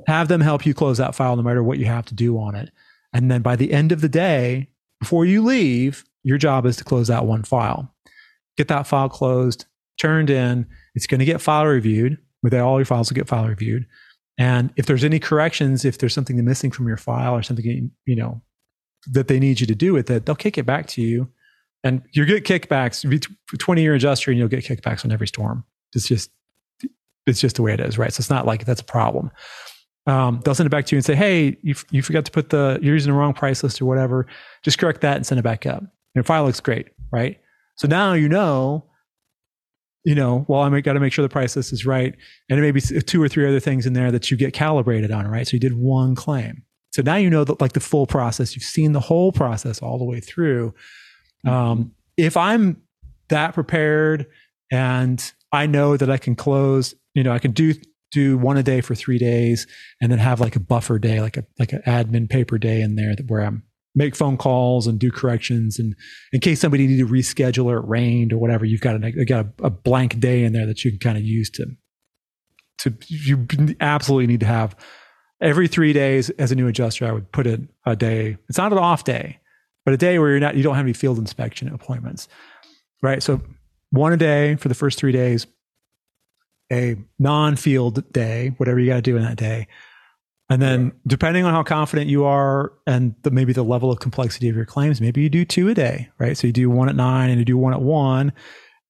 Have them help you close that file, no matter what you have to do on it. And then by the end of the day, before you leave, your job is to close that one file. Get that file closed, turned in. It's going to get file reviewed. With all your files will get file reviewed. And if there's any corrections, if there's something missing from your file or something you know that they need you to do with it, they'll kick it back to you and you get kickbacks. 20 year adjuster, and you'll get kickbacks on every storm. It's just it's just the way it is, right? So it's not like that's a problem. Um, they'll send it back to you and say, "Hey, you, you forgot to put the you're using the wrong price list or whatever. Just correct that and send it back up. Your file looks great, right? So now you know, you know. Well, I got to make sure the price list is right, and maybe two or three other things in there that you get calibrated on, right? So you did one claim. So now you know that like the full process. You've seen the whole process all the way through. Um, if I'm that prepared and I know that I can close, you know, I can do do one a day for three days and then have like a buffer day, like a like an admin paper day in there that where I'm make phone calls and do corrections and in case somebody needed to reschedule or it rained or whatever, you've got a, got a, a blank day in there that you can kind of use to to you absolutely need to have every three days as a new adjuster. I would put it a day. It's not an off day but a day where you're not, you don't have any field inspection appointments, right? So one a day for the first three days. a non-field day, whatever you got to do in that day. And then depending on how confident you are and the, maybe the level of complexity of your claims, maybe you do two a day, right? So you do one at nine and you do one at one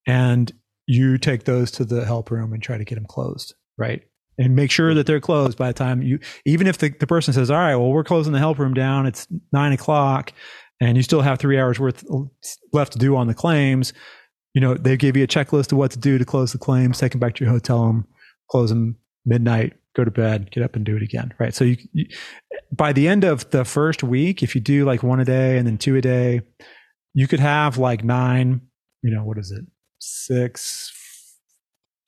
and you take those to the help room and try to get them closed, right? And make sure that they're closed by the time you, even if the, the person says, all right, well, we're closing the help room down, it's nine o'clock and you still have three hours worth left to do on the claims, you know, they give you a checklist of what to do to close the claims, take them back to your hotel room, close them midnight, go to bed, get up and do it again. Right. So you, you, by the end of the first week, if you do like one a day and then two a day, you could have like nine, you know, what is it? Six.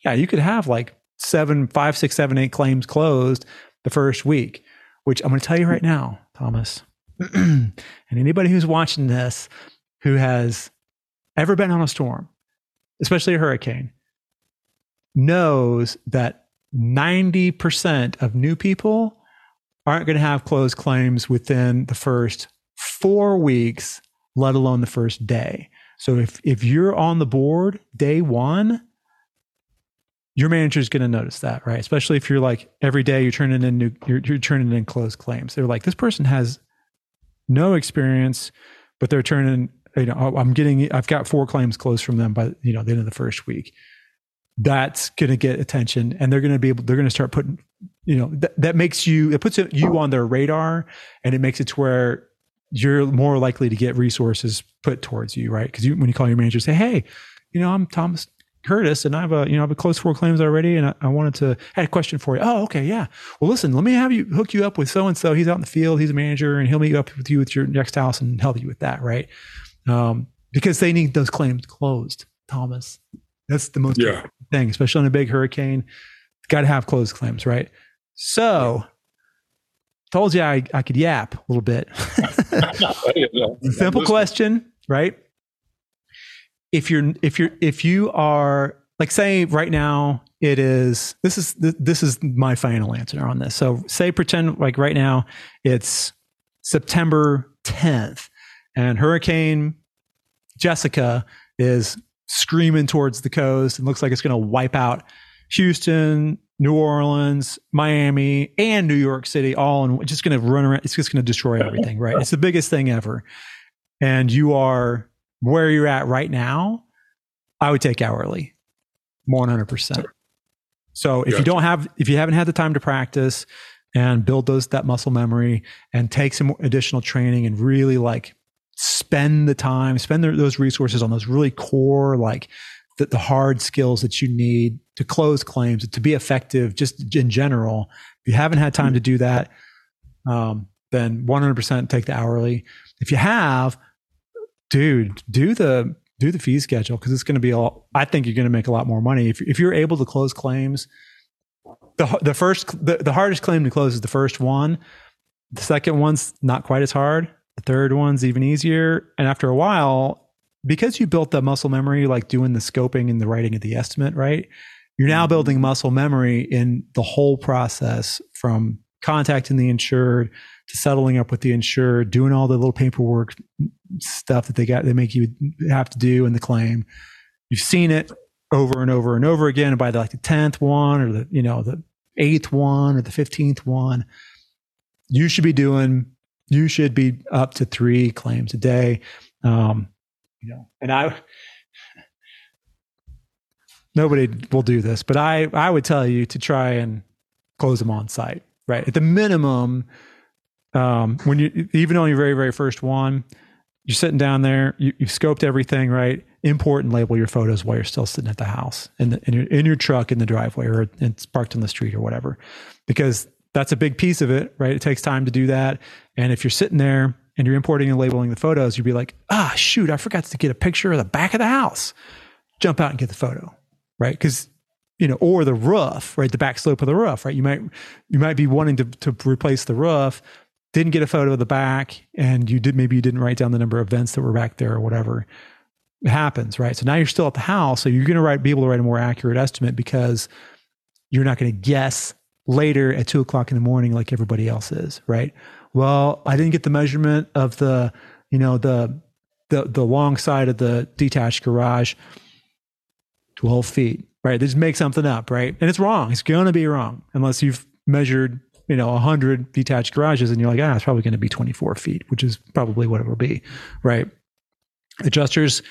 Yeah. You could have like seven, five, six, seven, eight claims closed the first week, which I'm going to tell you right now, Thomas, and anybody who's watching this who has ever been on a storm, especially a hurricane, knows that 90% of new people aren't going to have closed claims within the first four weeks, let alone the first day. So if, if you're on the board day one, your manager is going to notice that, right? Especially if you're like every day you're turning in new, you're, you're turning in closed claims. They're like, this person has no experience, but they're turning, you know, oh, I'm getting, I've got four claims closed from them by, you know, the end of the first week. That's going to get attention and they're going to be able they're going to start putting you know th- that makes you it puts you on their radar and it makes it to where you're more likely to get resources put towards you right? Because you, when you call your manager say hey you know i'm thomas curtis and i have a you know i have a close four claims already and I, I wanted to I had a question for you oh okay yeah well listen let me have you hook you up with so and so he's out in the field he's a manager and he'll meet you up with you at your next house and help you with that right um, because they need those claims closed thomas that's the most yeah. thing, especially in a big hurricane. Got to have closed claims, right? So, told you I, I could yap a little bit. Simple question, right? If you're if you're if you are like say right now it is this is this is my final answer on this. So say pretend like right now it's September 10th and Hurricane Jessica is screaming towards the coast and looks like it's going to wipe out Houston, New Orleans, Miami, and New York City all in just going to run around. It's just going to destroy everything, right? It's the biggest thing ever. And you are where you're at right now. I would take hourly, 100%. So if you don't have, if you haven't had the time to practice and build those, that muscle memory and take some additional training and really like spend the time, spend the, those resources on those really core, like the, the hard skills that you need to close claims, to be effective, just in general. If you haven't had time to do that, um, then 100% take the hourly. If you have, dude, do the do the fee schedule because it's going to be all. I think you're going to make a lot more money if if you're able to close claims. The the first the, the hardest claim to close is the first one. The second one's not quite as hard. The third one's even easier. And after a while, because you built the muscle memory, like doing the scoping and the writing of the estimate, right? You're now mm-hmm. building muscle memory in the whole process from contacting the insured settling up with the insurer, doing all the little paperwork stuff that they got, they make you have to do in the claim. You've seen it over and over and over again. And by the, like the 10th one or the, you know, the eighth one or the 15th one, you should be doing you should be up to three claims a day. Um, you know, and I, nobody will do this, but I, I would tell you to try and close them on site, right? At the minimum, um, when you, even on your very, very first one, you're sitting down there, you, you've scoped everything, right? Import and label your photos while you're still sitting at the house in, the, in, your, in your truck in the driveway or it's parked on the street or whatever, because that's a big piece of it, right? It takes time to do that. And if you're sitting there and you're importing and labeling the photos, you'd be like, ah, shoot, I forgot to get a picture of the back of the house. Jump out and get the photo, right? Because you know, or the roof, right? The back slope of the roof, right? You might you might be wanting to to replace the roof, didn't get a photo of the back, and you did maybe you didn't write down the number of vents that were back there or whatever. It happens, right? So now you're still at the house, so you're going to write be able to write a more accurate estimate because you're not going to guess later at two o'clock in the morning like everybody else is, right? Well, I didn't get the measurement of the, you know, the the the long side of the detached garage, 12 feet. right? They just make something up, right? And it's wrong. It's going to be wrong unless you've measured, you know, 100 detached garages and you're like, ah, it's probably going to be 24 feet, which is probably what it will be, right? Adjusters,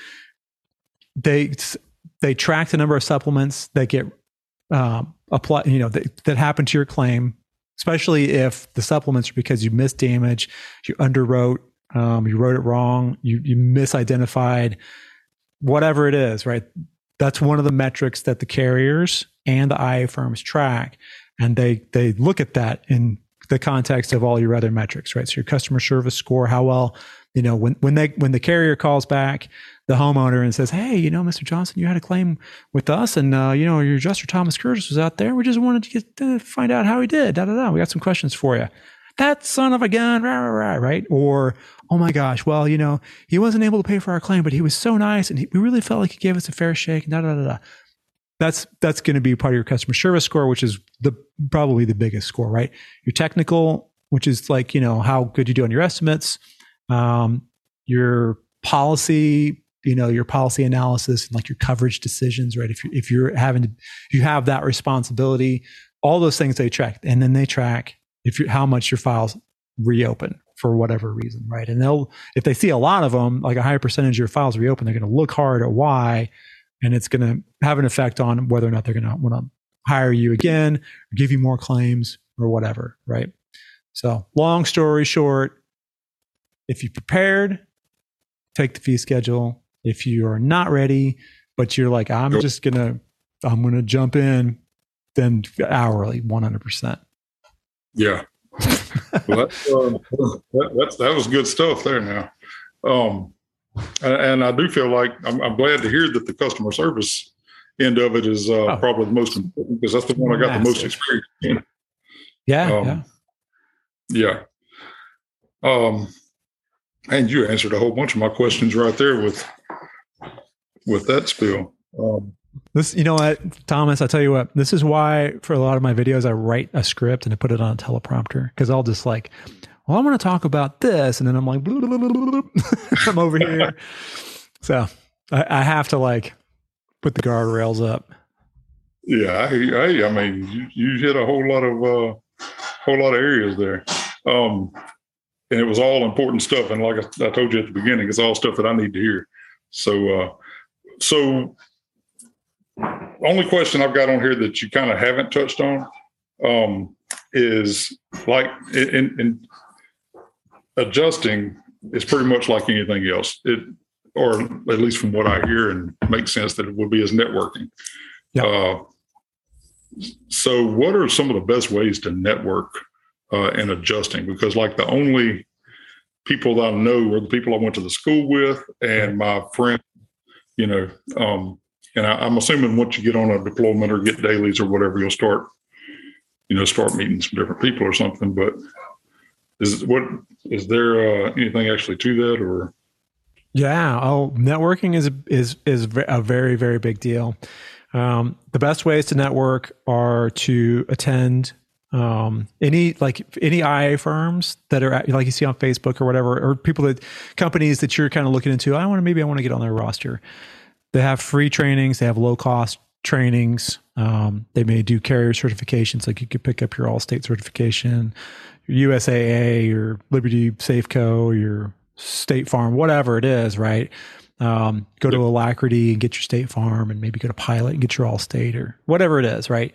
they they track the number of supplements that get um, applied, you know, that, that happen to your claim, especially if the supplements are because you missed damage, you underwrote, um, you wrote it wrong, you you misidentified, whatever it is, right? That's one of the metrics that the carriers and the IA firms track, and they they look at that in the context of all your other metrics, right? So your customer service score, how well, you know, when when they when the carrier calls back the homeowner and says, "Hey, you know, Mr. Johnson, you had a claim with us, and uh, you know, your adjuster Thomas Curtis was out there. We just wanted to get to find out how he did. Da da da. We got some questions for you." That son of a gun, rah, rah, rah, right? Or, oh my gosh, well, you know, he wasn't able to pay for our claim, but he was so nice, and he, we really felt like he gave us a fair shake. Da da da da. That's that's going to be part of your customer service score, which is the probably the biggest score, right? Your technical, which is like you know how good you do on your estimates, um, your policy you know your policy analysis and like your coverage decisions right? If you if you're having to you have that responsibility all those things they track. And then they track if you how much your files reopen for whatever reason right? And they'll if they see a lot of them like a high percentage of your files reopen they're going to look hard at why and it's going to have an effect on whether or not they're going to want to hire you again or give you more claims or whatever right so long story short if you prepared take the fee schedule if you are not ready, but you're like, I'm Yep. just gonna, I'm gonna jump in, then hourly, 100. percent Yeah. well, that's, um, that, that's that was good stuff there. Now, um, and, I do feel like I'm, I'm glad to hear that the customer service end of it is uh, Oh. probably the most important because that's the one I got the most experience in. Yeah, Um, yeah. Yeah. Um, and you answered a whole bunch of my questions right there with with that spiel. Um, This, you know what, Thomas? I tell you what. This is why for a lot of my videos I write a script and I put it on a teleprompter because I'll just like, well, I want to talk about this, and then I'm like. I'm over here. So I, I have to like put the guardrails up. yeah, I, I, I mean, you, you hit a whole lot of uh, whole lot of areas there, um, and it was all important stuff. And like I, I told you at the beginning, it's all stuff that I need to hear. So, uh, so only question I've got on here that you kind of haven't touched on um, is like in, in adjusting is pretty much like anything else. It or at least from what I hear and makes sense that it would be as networking. Yeah. Uh, so, what are some of the best ways to network uh, in adjusting? Because, like, the only people that I know are the people I went to the school with and my friend, you know. Um, and I, I'm assuming once you get on a deployment or get dailies or whatever, you'll start, you know, start meeting some different people or something. But is what is there uh, anything actually to that or? Yeah. Oh, networking is is is a very very big deal. Um, the best ways to network are to attend um, any like any IA firms that are at, like you see on Facebook or whatever, or people that companies that you're kind of looking into. I want to maybe I want to get on their roster. They have free trainings. They have low cost trainings. Um, they may do carrier certifications, like you could pick up your Allstate certification, your USAA, your Liberty Safeco, your State Farm, whatever it is, right? Um, go to Alacrity and get your State Farm, and maybe go to Pilot and get your Allstate or whatever it is, right?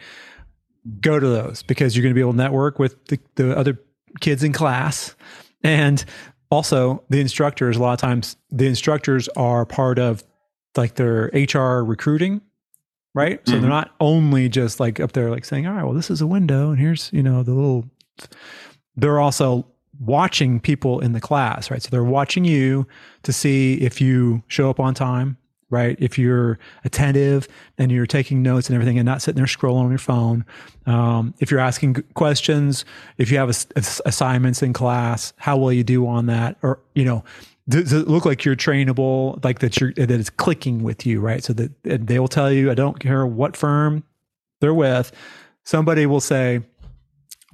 Go to those because you're going to be able to network with the, the other kids in class, and also the instructors. A lot of times, the instructors are part of like their HR recruiting, right? So Mhm. they're not only just like up there, like saying, "All right, well, this is a window, and here's you know the little." They're also watching people in the class, right? So they're watching you to see if you show up on time, right? If you're attentive and you're taking notes and everything and not sitting there scrolling on your phone. Um, if you're asking questions, if you have ass- ass- assignments in class, how will you do on that? Or, you know, does it look like you're trainable, like that you're, that it's clicking with you, right? So that they will tell you, I don't care what firm they're with. Somebody will say,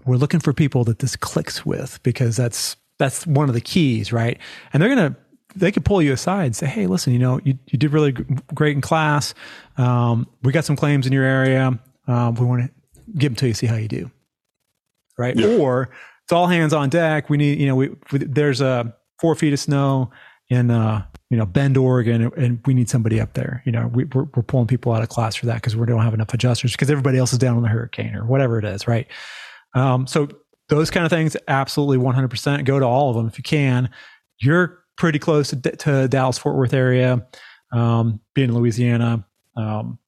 we're looking for people that this clicks with because that's that's one of the keys right and they're going to they could pull you aside and say, "Hey, listen, you know, you, you did really great in class. Um, we got some claims in your area. Um, we want to give them to you, see how you do." Right? Yeah. Or it's all hands on deck. We need, you know, we, we there's a four feet of snow in uh, you know Bend, Oregon, and we need somebody up there. You know, we, are we're pulling people out of class for that because we don't have enough adjusters because everybody else is down on the hurricane or whatever it is, right? Um, so those kind of things, absolutely 100% go to all of them if you can. You're pretty close to, to Dallas Fort Worth area, um, being in Louisiana. Um,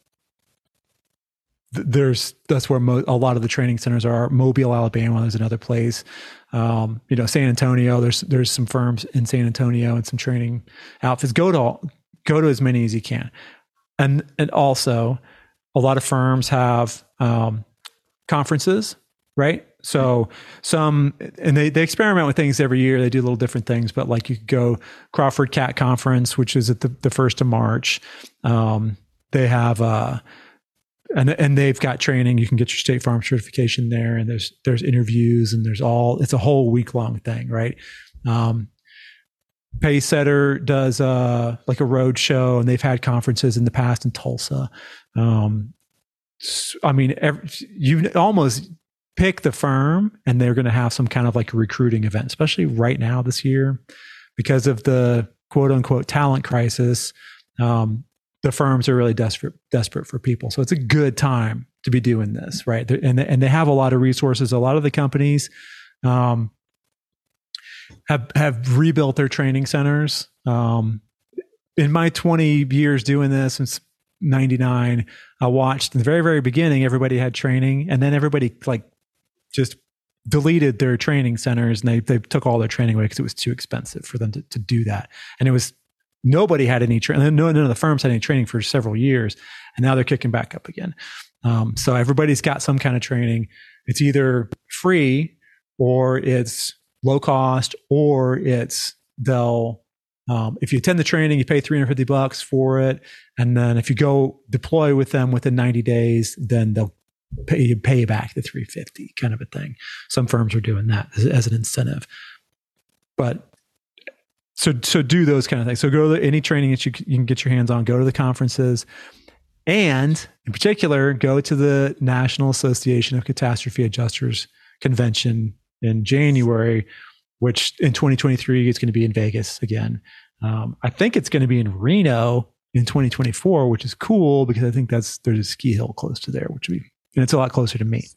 th- there's that's where mo- a lot of the training centers are. Mobile, Alabama is another place. Um, you know, San Antonio. There's there's some firms in San Antonio and some training outfits. Go to all, go to as many as you can, and and also a lot of firms have um, conferences, right? So some, and they, they experiment with things every year. They do little different things, but like you could go Crawford Cat Conference, which is at the, the first of March. Um, they have, uh, and and they've got training. You can get your State Farm certification there, and there's there's interviews, and there's all. It's a whole week long thing, right? Um, Pacesetter does uh like a road show, and they've had conferences in the past in Tulsa. Um, I mean, every, you almost pick the firm and they're going to have some kind of like a recruiting event, especially right now this year because of the quote unquote talent crisis. Um, the firms are really desperate desperate for people, so it's a good time to be doing this, right? and and they have a lot of resources. A lot of the companies um, have have rebuilt their training centers. Um, in my 20 years doing this since 99 i watched in the very very beginning everybody had training and then everybody like just deleted their training centers and they, they took all their training away because it was too expensive for them to, to do that. And it was nobody had any training. No, none of the firms had any training for several years. And now they're kicking back up again. Um, so everybody's got some kind of training. It's either free or it's low cost or it's they'll um, if you attend the training, you pay 350 bucks for it. And then if you go deploy with them within 90 days, then they'll pay pay back the 350 kind of a thing. Some firms are doing that as, as an incentive. But so so do those kind of things. So go to any training that you, you can get your hands on. Go to the conferences, and in particular, go to the National Association of Catastrophe Adjusters convention in January, which in 2023 is going to be in Vegas again. Um, I think it's going to be in Reno in 2024, which is cool because I think that's there's a ski hill close to there, which would be and it's a lot closer to me.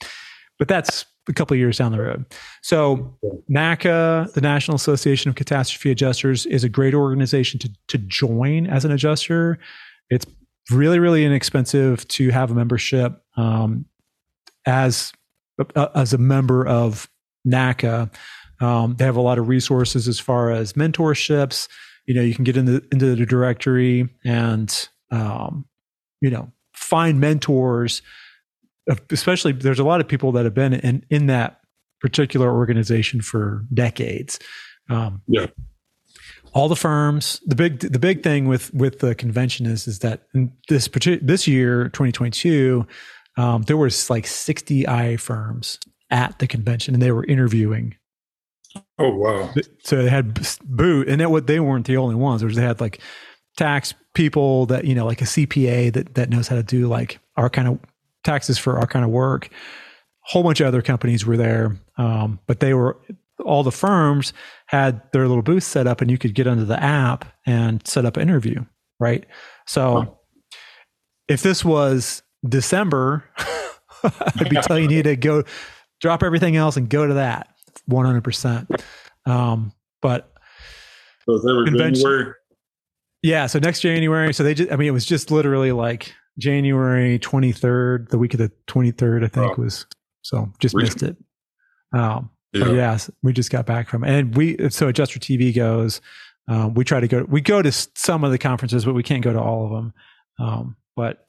But that's a couple years down the road. So NACA, the National Association of Catastrophe Adjusters, is a great organization to to join as an adjuster. It's really really inexpensive to have a membership um, as uh, as a member of NACA. Um, they have a lot of resources as far as mentorships. You know, you can get into into the directory and um, you know find mentors especially there's a lot of people that have been in in that particular organization for decades. Um, yeah. All the firms, the big the big thing with with the convention is is that this this year 2022, um, there was like 60 IA firms at the convention, and they were interviewing. Oh wow! So they had boot, and that what they weren't the only ones. There was, they had like tax people that you know, like a CPA that that knows how to do like our kind of taxes for our kind of work. A whole bunch of other companies were there, um, but they were all the firms had their little booth set up, and you could get under the app and set up an interview. Right. So, if this was December, I'd be telling you to go drop everything else and go to that 100%. Um, but so January. Yeah, so next January. So they just, I mean, it was just literally like January 23rd, the week of the 23rd, I think oh. was. So just missed it. Um, yeah. But yes, we just got back from, and we so Adjuster TV goes. Um, we try to go. We go to some of the conferences, but we can't go to all of them. Um, but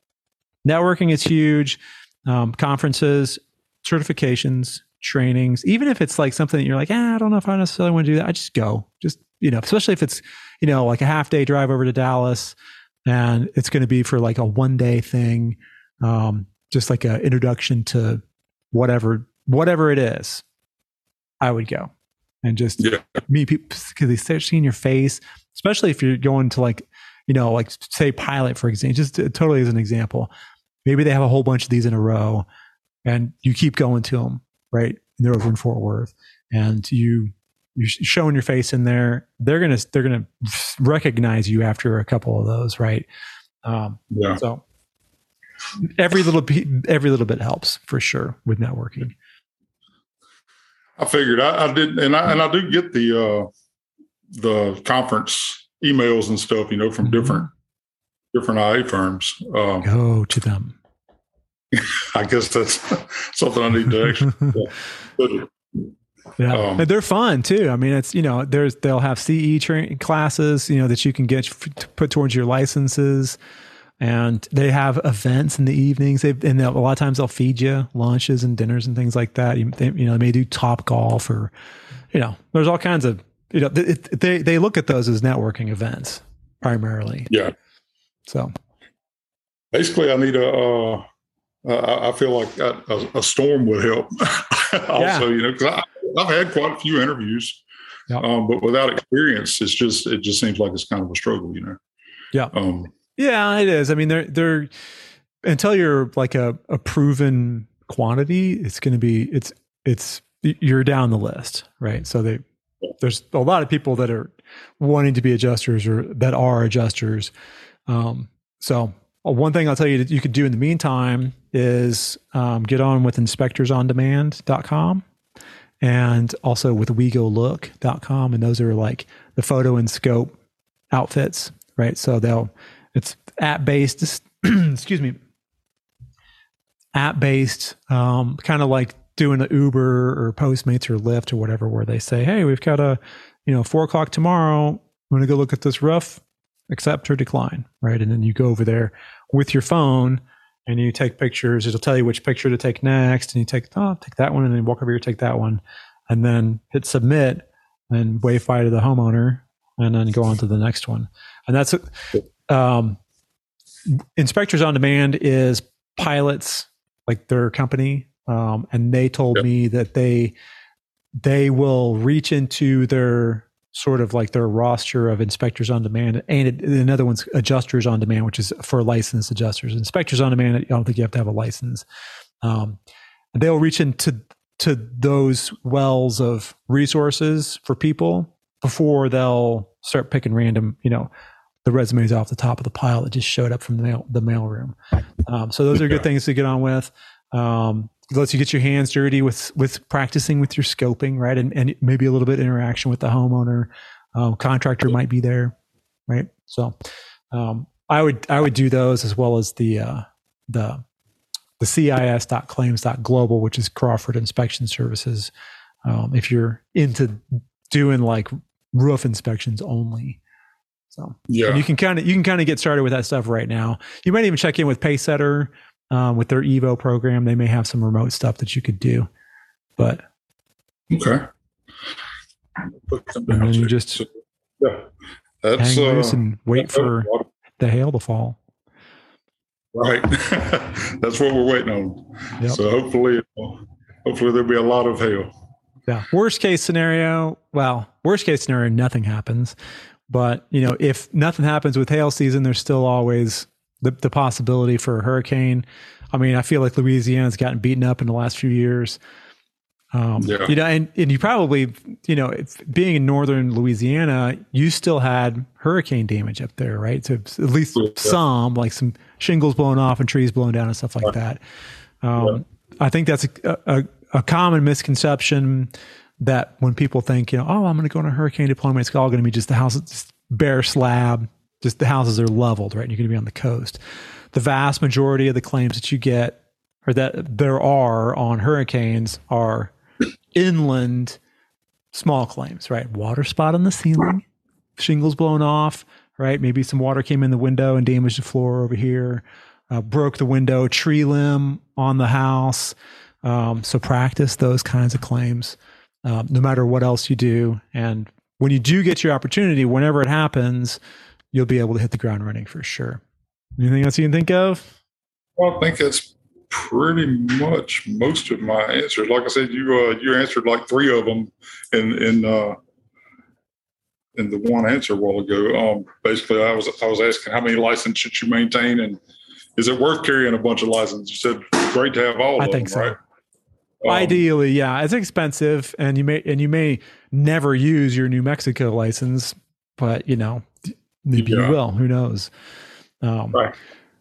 networking is huge. Um, conferences, certifications, trainings. Even if it's like something that you're like, ah, I don't know if I necessarily want to do that. I just go. Just you know, especially if it's you know like a half day drive over to Dallas and it's going to be for like a one day thing, um, just like an introduction to whatever whatever it is. I would go and just yeah. meet people because they start seeing your face. especially if you're going to like, you know, like say pilot, for example, just totally as an example. Maybe they have a whole bunch of these in a row and you keep going to them, right? And they're over in Fort Worth and you, you're showing your face in there. They're going to, they're to recognize you after a couple of those, right? Um, Yeah. so every little every little bit helps for sure with networking. I figured I, I did, and I and I do get the uh, the conference emails and stuff, you know, from Mhm. different different IA firms. Um, Go to them. I guess that's something I need to actually. Yeah, Um, they're fun too. I mean, it's you know, there's they'll have CE tra- classes, you know, that you can get f- put towards your licenses, and they have events in the evenings. They and they'll- a lot of times they'll feed you lunches and dinners and things like that. You, they, you know, they may do top golf or, you know, there's all kinds of you know, it, they they look at those as networking events primarily. Yeah. So Basically, I need a. Uh, I I feel like a, a, a storm would help. also, Yeah. you know, because I've had quite a few interviews, Yep. um, but without experience, it's just it just seems like it's kind of a struggle, you know. Yeah. Um, Yeah, it is. I mean, they're they're until you're like a, a proven quantity, it's going to be it's it's you're down the list, right? So they there's a lot of people that are wanting to be adjusters or that are adjusters. Um, so one thing I'll tell you that you could do in the meantime is um, get on with inspectorsondemand.com and also with wegolook.com. And those are like the photo and scope outfits, right? So they'll, it's app based, excuse me, app based, um, kind of like doing an Uber or Postmates or Lyft or whatever, where they say, Hey, we've got a, you know, four o'clock tomorrow. I'm going to go look at this roof, accept or decline, right? And then you go over there with your phone and you take pictures. It'll tell you which picture to take next. And you take, oh, take that one and then walk over here, take that one and then hit submit and wayfy to the homeowner and then go on to the next one. And that's, um, Inspectors on Demand is pilots, like their company. Um, and they told Yep. me that they, they will reach into their sort of like their roster of inspectors on demand and it, another one's adjusters on demand which is for licensed adjusters. Inspectors on demand i don't think you have to have a license. Um, they'll reach into to those wells of resources for people before they'll start picking random you know the resumes off the top of the pile that just showed up from the mail the mailroom. Um, so those are good things to get on with. Um, lets you get your hands dirty with with practicing with your scoping, right? And and maybe a little bit interaction with the homeowner. Um, contractor might be there, right? So um, I would I would do those as well as the uh, the the CIS.claims.global, which is Crawford Inspection Services. Um, if you're into doing like roof inspections only, so yeah. and you can kind of you can kind of get started with that stuff right now. You might even check in with Pacesetter um, with their Evo program. They may have some remote stuff that you could do, but Okay. And then you just yeah. That's hang loose uh, and wait for the hail to fall. right. that's what we're waiting on. Yep. So hopefully, uh, hopefully there'll be a lot of hail. Yeah. Worst case scenario, well, worst case scenario, nothing happens. But you know, if nothing happens with hail season, there's still always the, the possibility for a hurricane. I mean, I feel like Louisiana's gotten beaten up in the last few years. Um, Yeah. You know, and, and you probably, you know, if, being in northern Louisiana, you still had hurricane damage up there, right? So at least Yeah. some, like some shingles blown off and trees blown down and stuff like that. Um, I think that's a, a, a common misconception that when people think, you know, oh, I'm going to go on a hurricane deployment, it's all going to be just the house, just bare slab, just the houses are leveled, right? And you're going to be on the coast. The vast majority of the claims that you get or that there are on hurricanes are inland small claims, right? Water spot on the ceiling, shingles blown off, right? Maybe some water came in the window and damaged the floor over here, uh, broke the window, tree limb on the house. Um, so practice those kinds of claims, um, no matter what else you do. And when you do get your opportunity, whenever it happens, you'll be able to hit the ground running for sure. Anything else you can think of? Well, I think that's pretty much most of my answers. Like I said, you uh, you answered like three of them in in uh, in the one answer a while ago. Um, basically, I was I was asking how many licenses should you maintain, and is it worth carrying a bunch of licenses? You said great to have all. I of think them, so. Right? Um, Ideally, yeah, it's expensive, and you may and you may never use your New Mexico license, but you know, maybe yeah. you will. Who knows? Um, right.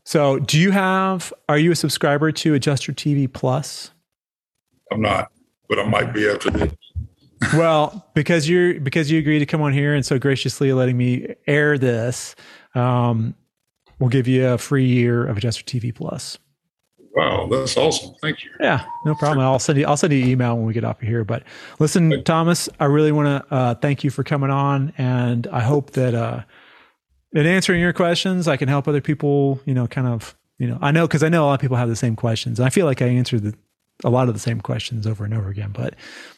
So, do you have? Are you a subscriber to Adjuster TV Plus? I'm not, but I might be after this. well, because you're because you agreed to come on here and so graciously letting me air this, um, we'll give you a free year of Adjuster TV Plus. Wow, that's awesome! Thank you. Yeah, no problem. I'll send you. I'll send you an email when we get off of here. But listen, Thomas, I really want to uh, thank you for coming on, and I hope that uh, in answering your questions, I can help other people. You know, kind of. You know, I know because I know a lot of people have the same questions, and I feel like I answered the, a lot of the same questions over and over again. But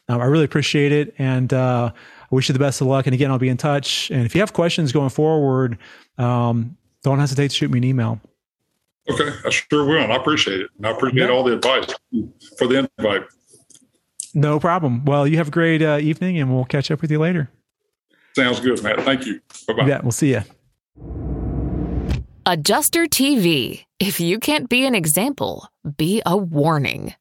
um, I really appreciate it, and uh, I wish you the best of luck. And again, I'll be in touch. And if you have questions going forward, um, don't hesitate to shoot me an email. Okay, I sure will. And I appreciate it. And I appreciate all the advice for the invite. No problem. Well, you have a great uh, evening, and we'll catch up with you later. Sounds good, Matt. Thank you. Bye bye. Yeah, we'll see you. Adjuster TV. If you can't be an example, be a warning.